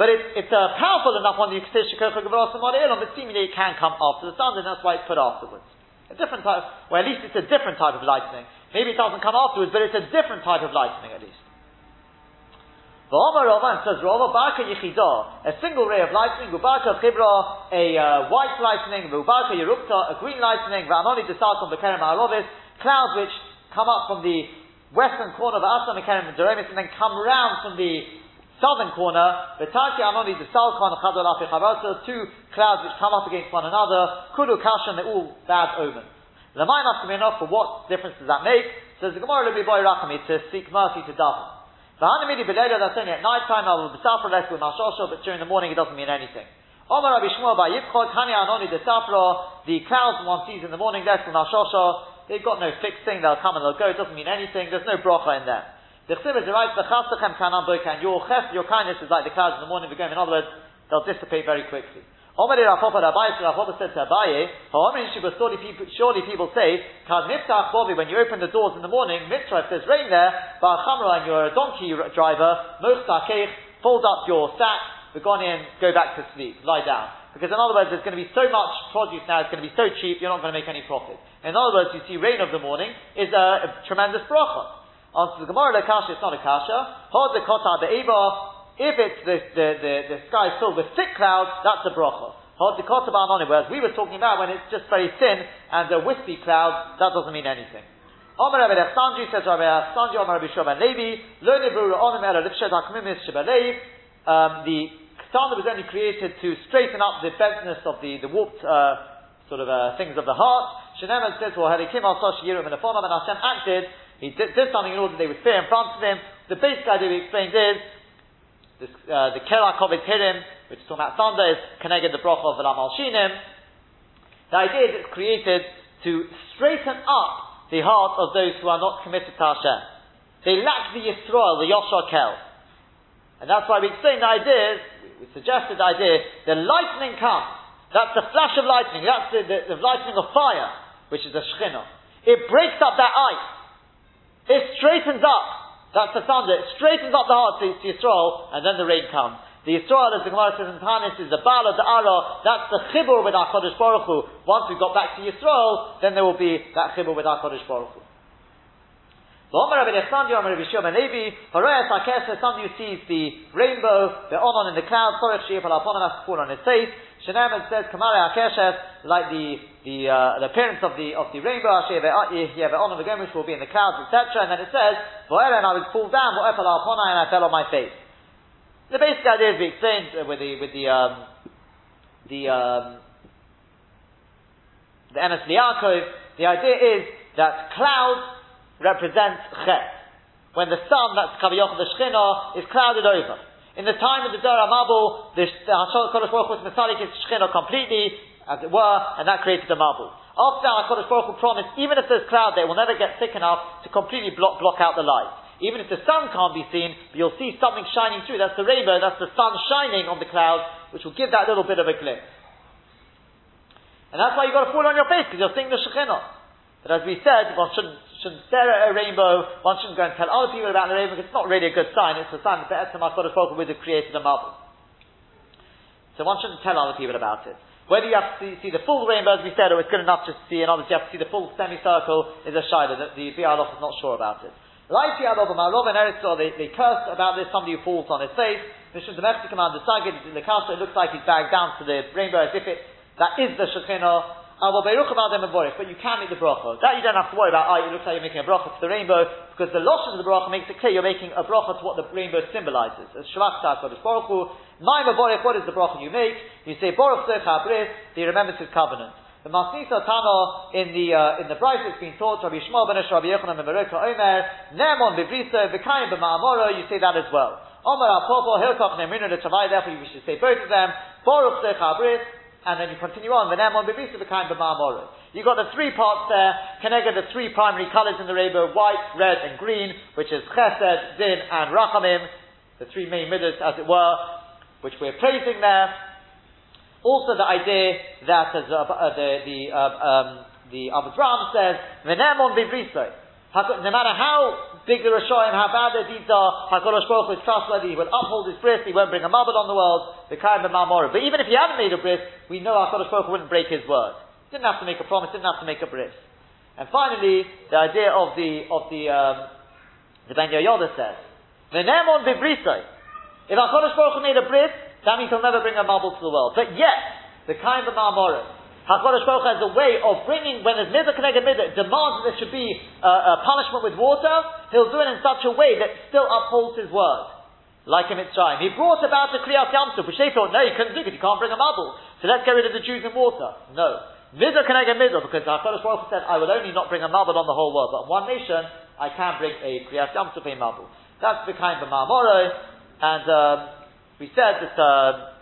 But it, it's uh, powerful enough one that you say Shekocha Gevros and but seemingly it can come after the sun, and that's why it's put afterwards. A different type, well at least it's a different type of lightning. Maybe it doesn't come afterwards, but it's a different type of lightning at least. V'omar Roman says Rova Barka Yechidah, a single ray of lightning, V'barka Chibra, a uh, white lightning, V'barka Yerukta, a green lightning, V'anoni Desalkom Bekerem Arovis, clouds which come up from the western corner of Asa Mekerem and and then come round from the southern corner, Betaki Amoni the Salkon Chadol Afi two clouds which come up against one another, Kudu Kashan, they're all bad omens. The come enough for what difference does that make? Says the Gemara Lebi Boy Rachami to seek mercy to daven. V'hanamidi Beleda, that's only at night time, I will be less with Mashosho, but during the morning it doesn't mean anything. Omar Rabbi Shmuel by Yitzchok, Hani Anoni the Safra, the clouds one sees in the morning, less with Mashosho, they've got no fixed thing, they'll come and they'll go, it doesn't mean anything, there's no brocha in there. The Chsiv is right, the chastachem kanan boikan, your ches, your kindness is like the clouds in the morning of In other words, they'll dissipate very quickly. Omeri Rav Papa Rabbi, so Rav Papa said to Abaye, Ha'omri Shiba, surely people, surely people say, Kad miftach bovi, when you open the doors in the morning, mitzvah, if there's rain there, Ba'achamra, and you're a donkey driver, Mochta fold up your sack, begone in, go back to sleep, lie down. Because in other words, there's going to be so much produce now, it's going to be so cheap, you're not going to make any profit. In other words, you see rain of the morning is a, a tremendous bracha. Answer the Gemara, the kasha, it's not a kasha. Hold the kota. If it's the, the, the, the sky is filled with thick clouds, that's a bracha. Hold the kota. Whereas we were talking about when it's just very thin and a wispy cloud, that doesn't mean anything. Omer Rabbi Alexandri says Rabbi Alexandri, Omer Rabbi Shoban Levi, Lo Nebru Onem Ela Lifshed HaKmimis Shebalev, um, the standard was only created to straighten up the bentness of the, the warped, uh, sort of, uh, things of the heart. Shenem says, well, Harikim Al Sosh Yirum and Afonam, and Hashem acted he did, did, something in order they would fear in front of him. The basic idea we explained is this, uh, the Kerakovit Hirim, which is talking about thunder, is connected the Broch of Ramal Shinim. The idea is it's created to straighten up the heart of those who are not committed to Hashem. They lack the Yisrael, the Yoshua Kel. And that's why we explained the idea, we suggested the idea, the lightning comes. That's the flash of lightning, that's the, the, the lightning of fire, which is the Shekhinah. It breaks up that ice. It straightens up. That's the thunder. It straightens up the heart to, to Yisrael, and then the rain comes. The Yisrael, as the Gemara says in Tanis, is the Bala, the Ara, that's the Chibur with HaKadosh Baruch Hu. Once we got back to Yisrael, then there will be that Chibur with HaKadosh Baruch Hu. Somebody who sees the rainbow, the onon in the clouds, on his face. Shenemet says, Kamare Akeshes, like the, the, uh, the appearance of the, of the rainbow, which will be in the clouds, etc. And then it says, and I would fall down, and I fell on my face. The basic idea is we explained with the, with the, um, the, um, the Enes Liakov, the idea is that clouds represents Chet. When the sun, that's Kaviyach, the Shechina, is clouded over. In the time of the Dora Mabul, the Kodesh Baruch was Masalik is completely, as it were, and that created the Mabul. After that, HaKadosh Baruch Hu promised, even if there's cloud there, it will never get thick enough to completely block, block out the light. Even if the sun can't be seen, you'll see something shining through. That's the rainbow, that's the sun shining on the cloud, which will give that little bit of a glimpse. And that's why you've got to fall on your face, because you're seeing the Shekhinah. But as we said, one shouldn't, shouldn't stare at a rainbow, one shouldn't go and tell other people about the rainbow, because it's not really a good sign. It's a sign that the Etzem HaKadosh Baruch would have created a marble. So one shouldn't tell other people about it. Whether you have to see, see the full rainbow, as we said, or it's good enough just to see, and obviously you have to see the full semicircle, is a shayla. The, the Bialof is not sure about it. Like Bialof and Marov and Eretz, they, they curse about this, somebody who falls on his face. Mission the Mexican command, the Sagid, in the castle, it looks like he's bagged down to the rainbow as if it, that is the Shekhinah. but you can make the bracha. That you don't have to worry about. Oh, it looks like you're making a bracha to the rainbow, because the loss of the bracha makes it clear you're making a bracha to what the rainbow symbolizes. As Kodesh Baruch Hu, my Mavorech, what is the bracha you make? You say, Baruch Secha Bris, he remembers his covenant. The Masnisa Tana in the uh, in the Bryce has been taught Rabbi Shmuel ben Rabbi Yochanan ben Beroka Omer Nemon bebriso v'kayim b'ma'amoro. You say that as well. Omer apopo hilkach nemrinu the Tavai. Therefore, you should say both of them. Baruch Secha Bris and then you continue on. V'nemon bebrisa v'kain b'ma'amoro. You've got the three parts there. Kenega the three primary colors in the rainbow: white, red, and green, which is chesed, din, and rachamim. The three main midas, as it were, which we're praising there. Also, the idea that as uh, uh, the the uh, um, the Avraham says, v'nemon bebrisa. No matter how big the Rishoyim, how bad their deeds are, HaKadosh Baruch Hu is trustworthy, he will uphold his bris, he won't bring a mabul on the world, the Kaim and Mamorah. But even if he hadn't made a bris, we know HaKadosh Baruch Hu wouldn't break his word. Didn't have to make a promise, didn't have to make a bris. And finally, the idea of the, of the, um, the Ben Yehoyada says, V'nemon bibrisai. If HaKadosh Baruch Hu made a bris, that means he'll never bring a mabul to the world. But yet, the kind of Mamorah, HaKadosh Baruch has a way of bringing, when there's midah connected midah, demands that there should be uh, a punishment with water, he'll do it in such a way that still upholds his word. Like in Mitzrayim. He brought about the Kriyas Yamsuf, which they thought, no, you couldn't do because you can't bring a mabul. So let's get rid of the Jews in water. No. Midah connected midah, because HaKadosh Baruch said, I will only not bring a mabul on the whole world, but in one nation, I can bring a Kriyas Yamsuf, a mabul. That's the kind of Ma'amoro, and um, we said that uh,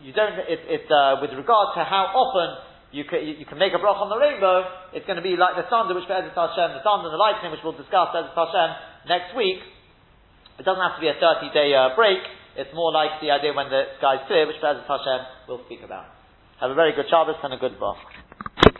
you don't, it, it uh, with regard to how often you can, you, you can make a brach on the rainbow, it's going to be like the thunder, which Be'ezet Hashem, the thunder and the lightning, which we'll discuss Be'ezet Hashem next week. It doesn't have to be a 30 day uh, break, it's more like the idea when the sky's clear, which Be'ezet Hashem we'll speak about. Have a very good Shabbos and a good brach.